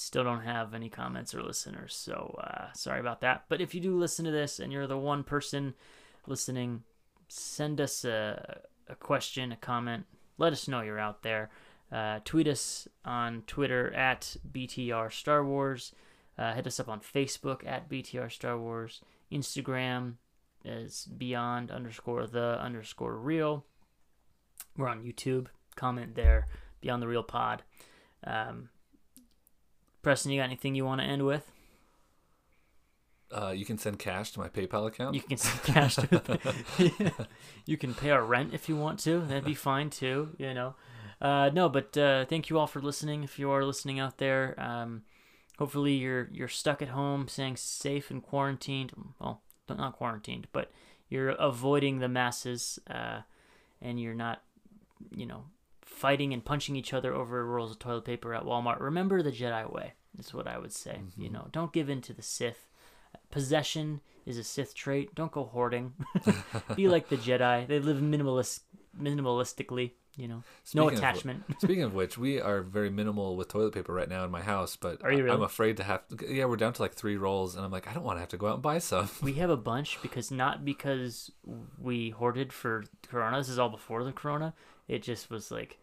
still don't have any comments or listeners so uh, sorry about that but if you do listen to this and you're the one person listening send us a, a question a comment. Let us know you're out there. Uh, tweet us on twitter at btr star wars. Uh, hit us up on facebook at btr star wars. Instagram is beyond underscore the underscore real. We're on youtube. Comment there. Beyond the real pod. Um, Preston, you got anything you want to end with? Uh, you can send cash to my PayPal account. You can send cash to You can pay our rent if you want to. That'd be fine too, you know. Uh, no, but uh, thank you all for listening. If you are listening out there, um, hopefully you're you're stuck at home, staying safe and quarantined. Well, not quarantined, but you're avoiding the masses, uh, and you're not, you know, fighting and punching each other over rolls of toilet paper at Walmart. Remember the Jedi way. Is what I would say. You know, don't give in to the Sith. Possession is a Sith trait. Don't go hoarding. Be like the Jedi. They live minimalist, minimalistically. You know, Speaking no of attachment. Speaking of which, we are very minimal with toilet paper right now in my house, but Are you I- I'm afraid to have. Yeah, we're down to like three rolls, and I'm like, I don't want to have to go out and buy some. we have a bunch because not because we hoarded for Corona. This is all before the Corona. It just was like,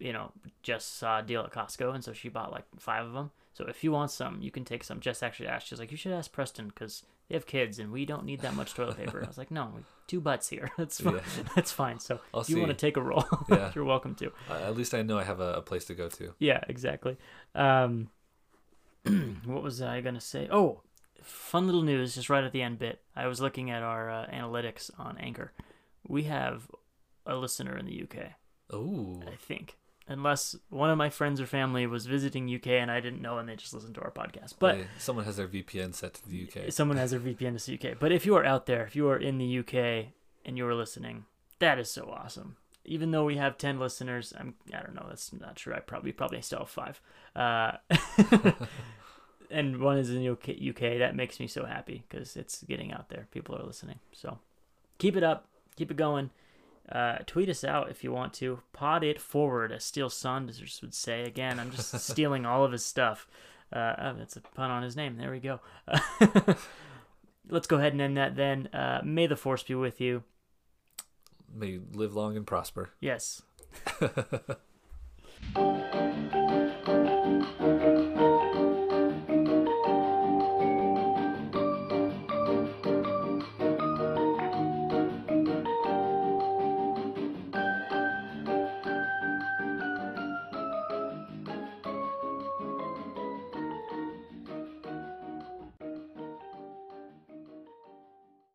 you know, just saw a deal at Costco, and so she bought like five of them. So if you want some, you can take some. Jess actually asked, she's like, you should ask Preston because they have kids and we don't need that much toilet paper. I was like, no, two butts here. That's fine. Yeah. That's fine. So I'll if you want to take a roll, Yeah. you're welcome to. Uh, at least I know I have a, a place to go to. Yeah, exactly. Um, what was I gonna say? Oh, fun little news just right at the end bit. I was looking at our uh, analytics on Anchor. We have a listener in the UK. Oh, I think. Unless one of my friends or family was visiting UK and I didn't know and they just listened to our podcast. But someone has their VPN set to the UK. someone has their VPN to the UK. But if you are out there, if you are in the UK and you are listening, that is so awesome. Even though we have 10 listeners, I'm, I don't know, that's not true. I probably, probably still have five. Uh, and one is in UK, UK. That makes me so happy because it's getting out there. People are listening. So keep it up. Keep it going. Uh, tweet us out if you want to. Pod it forward, as Steele Saunders would say. Again, I'm just stealing all of his stuff. Uh, oh, that's a pun on his name. There we go. Let's go ahead and end that then. Uh, may the force be with you. May you live long and prosper. Yes.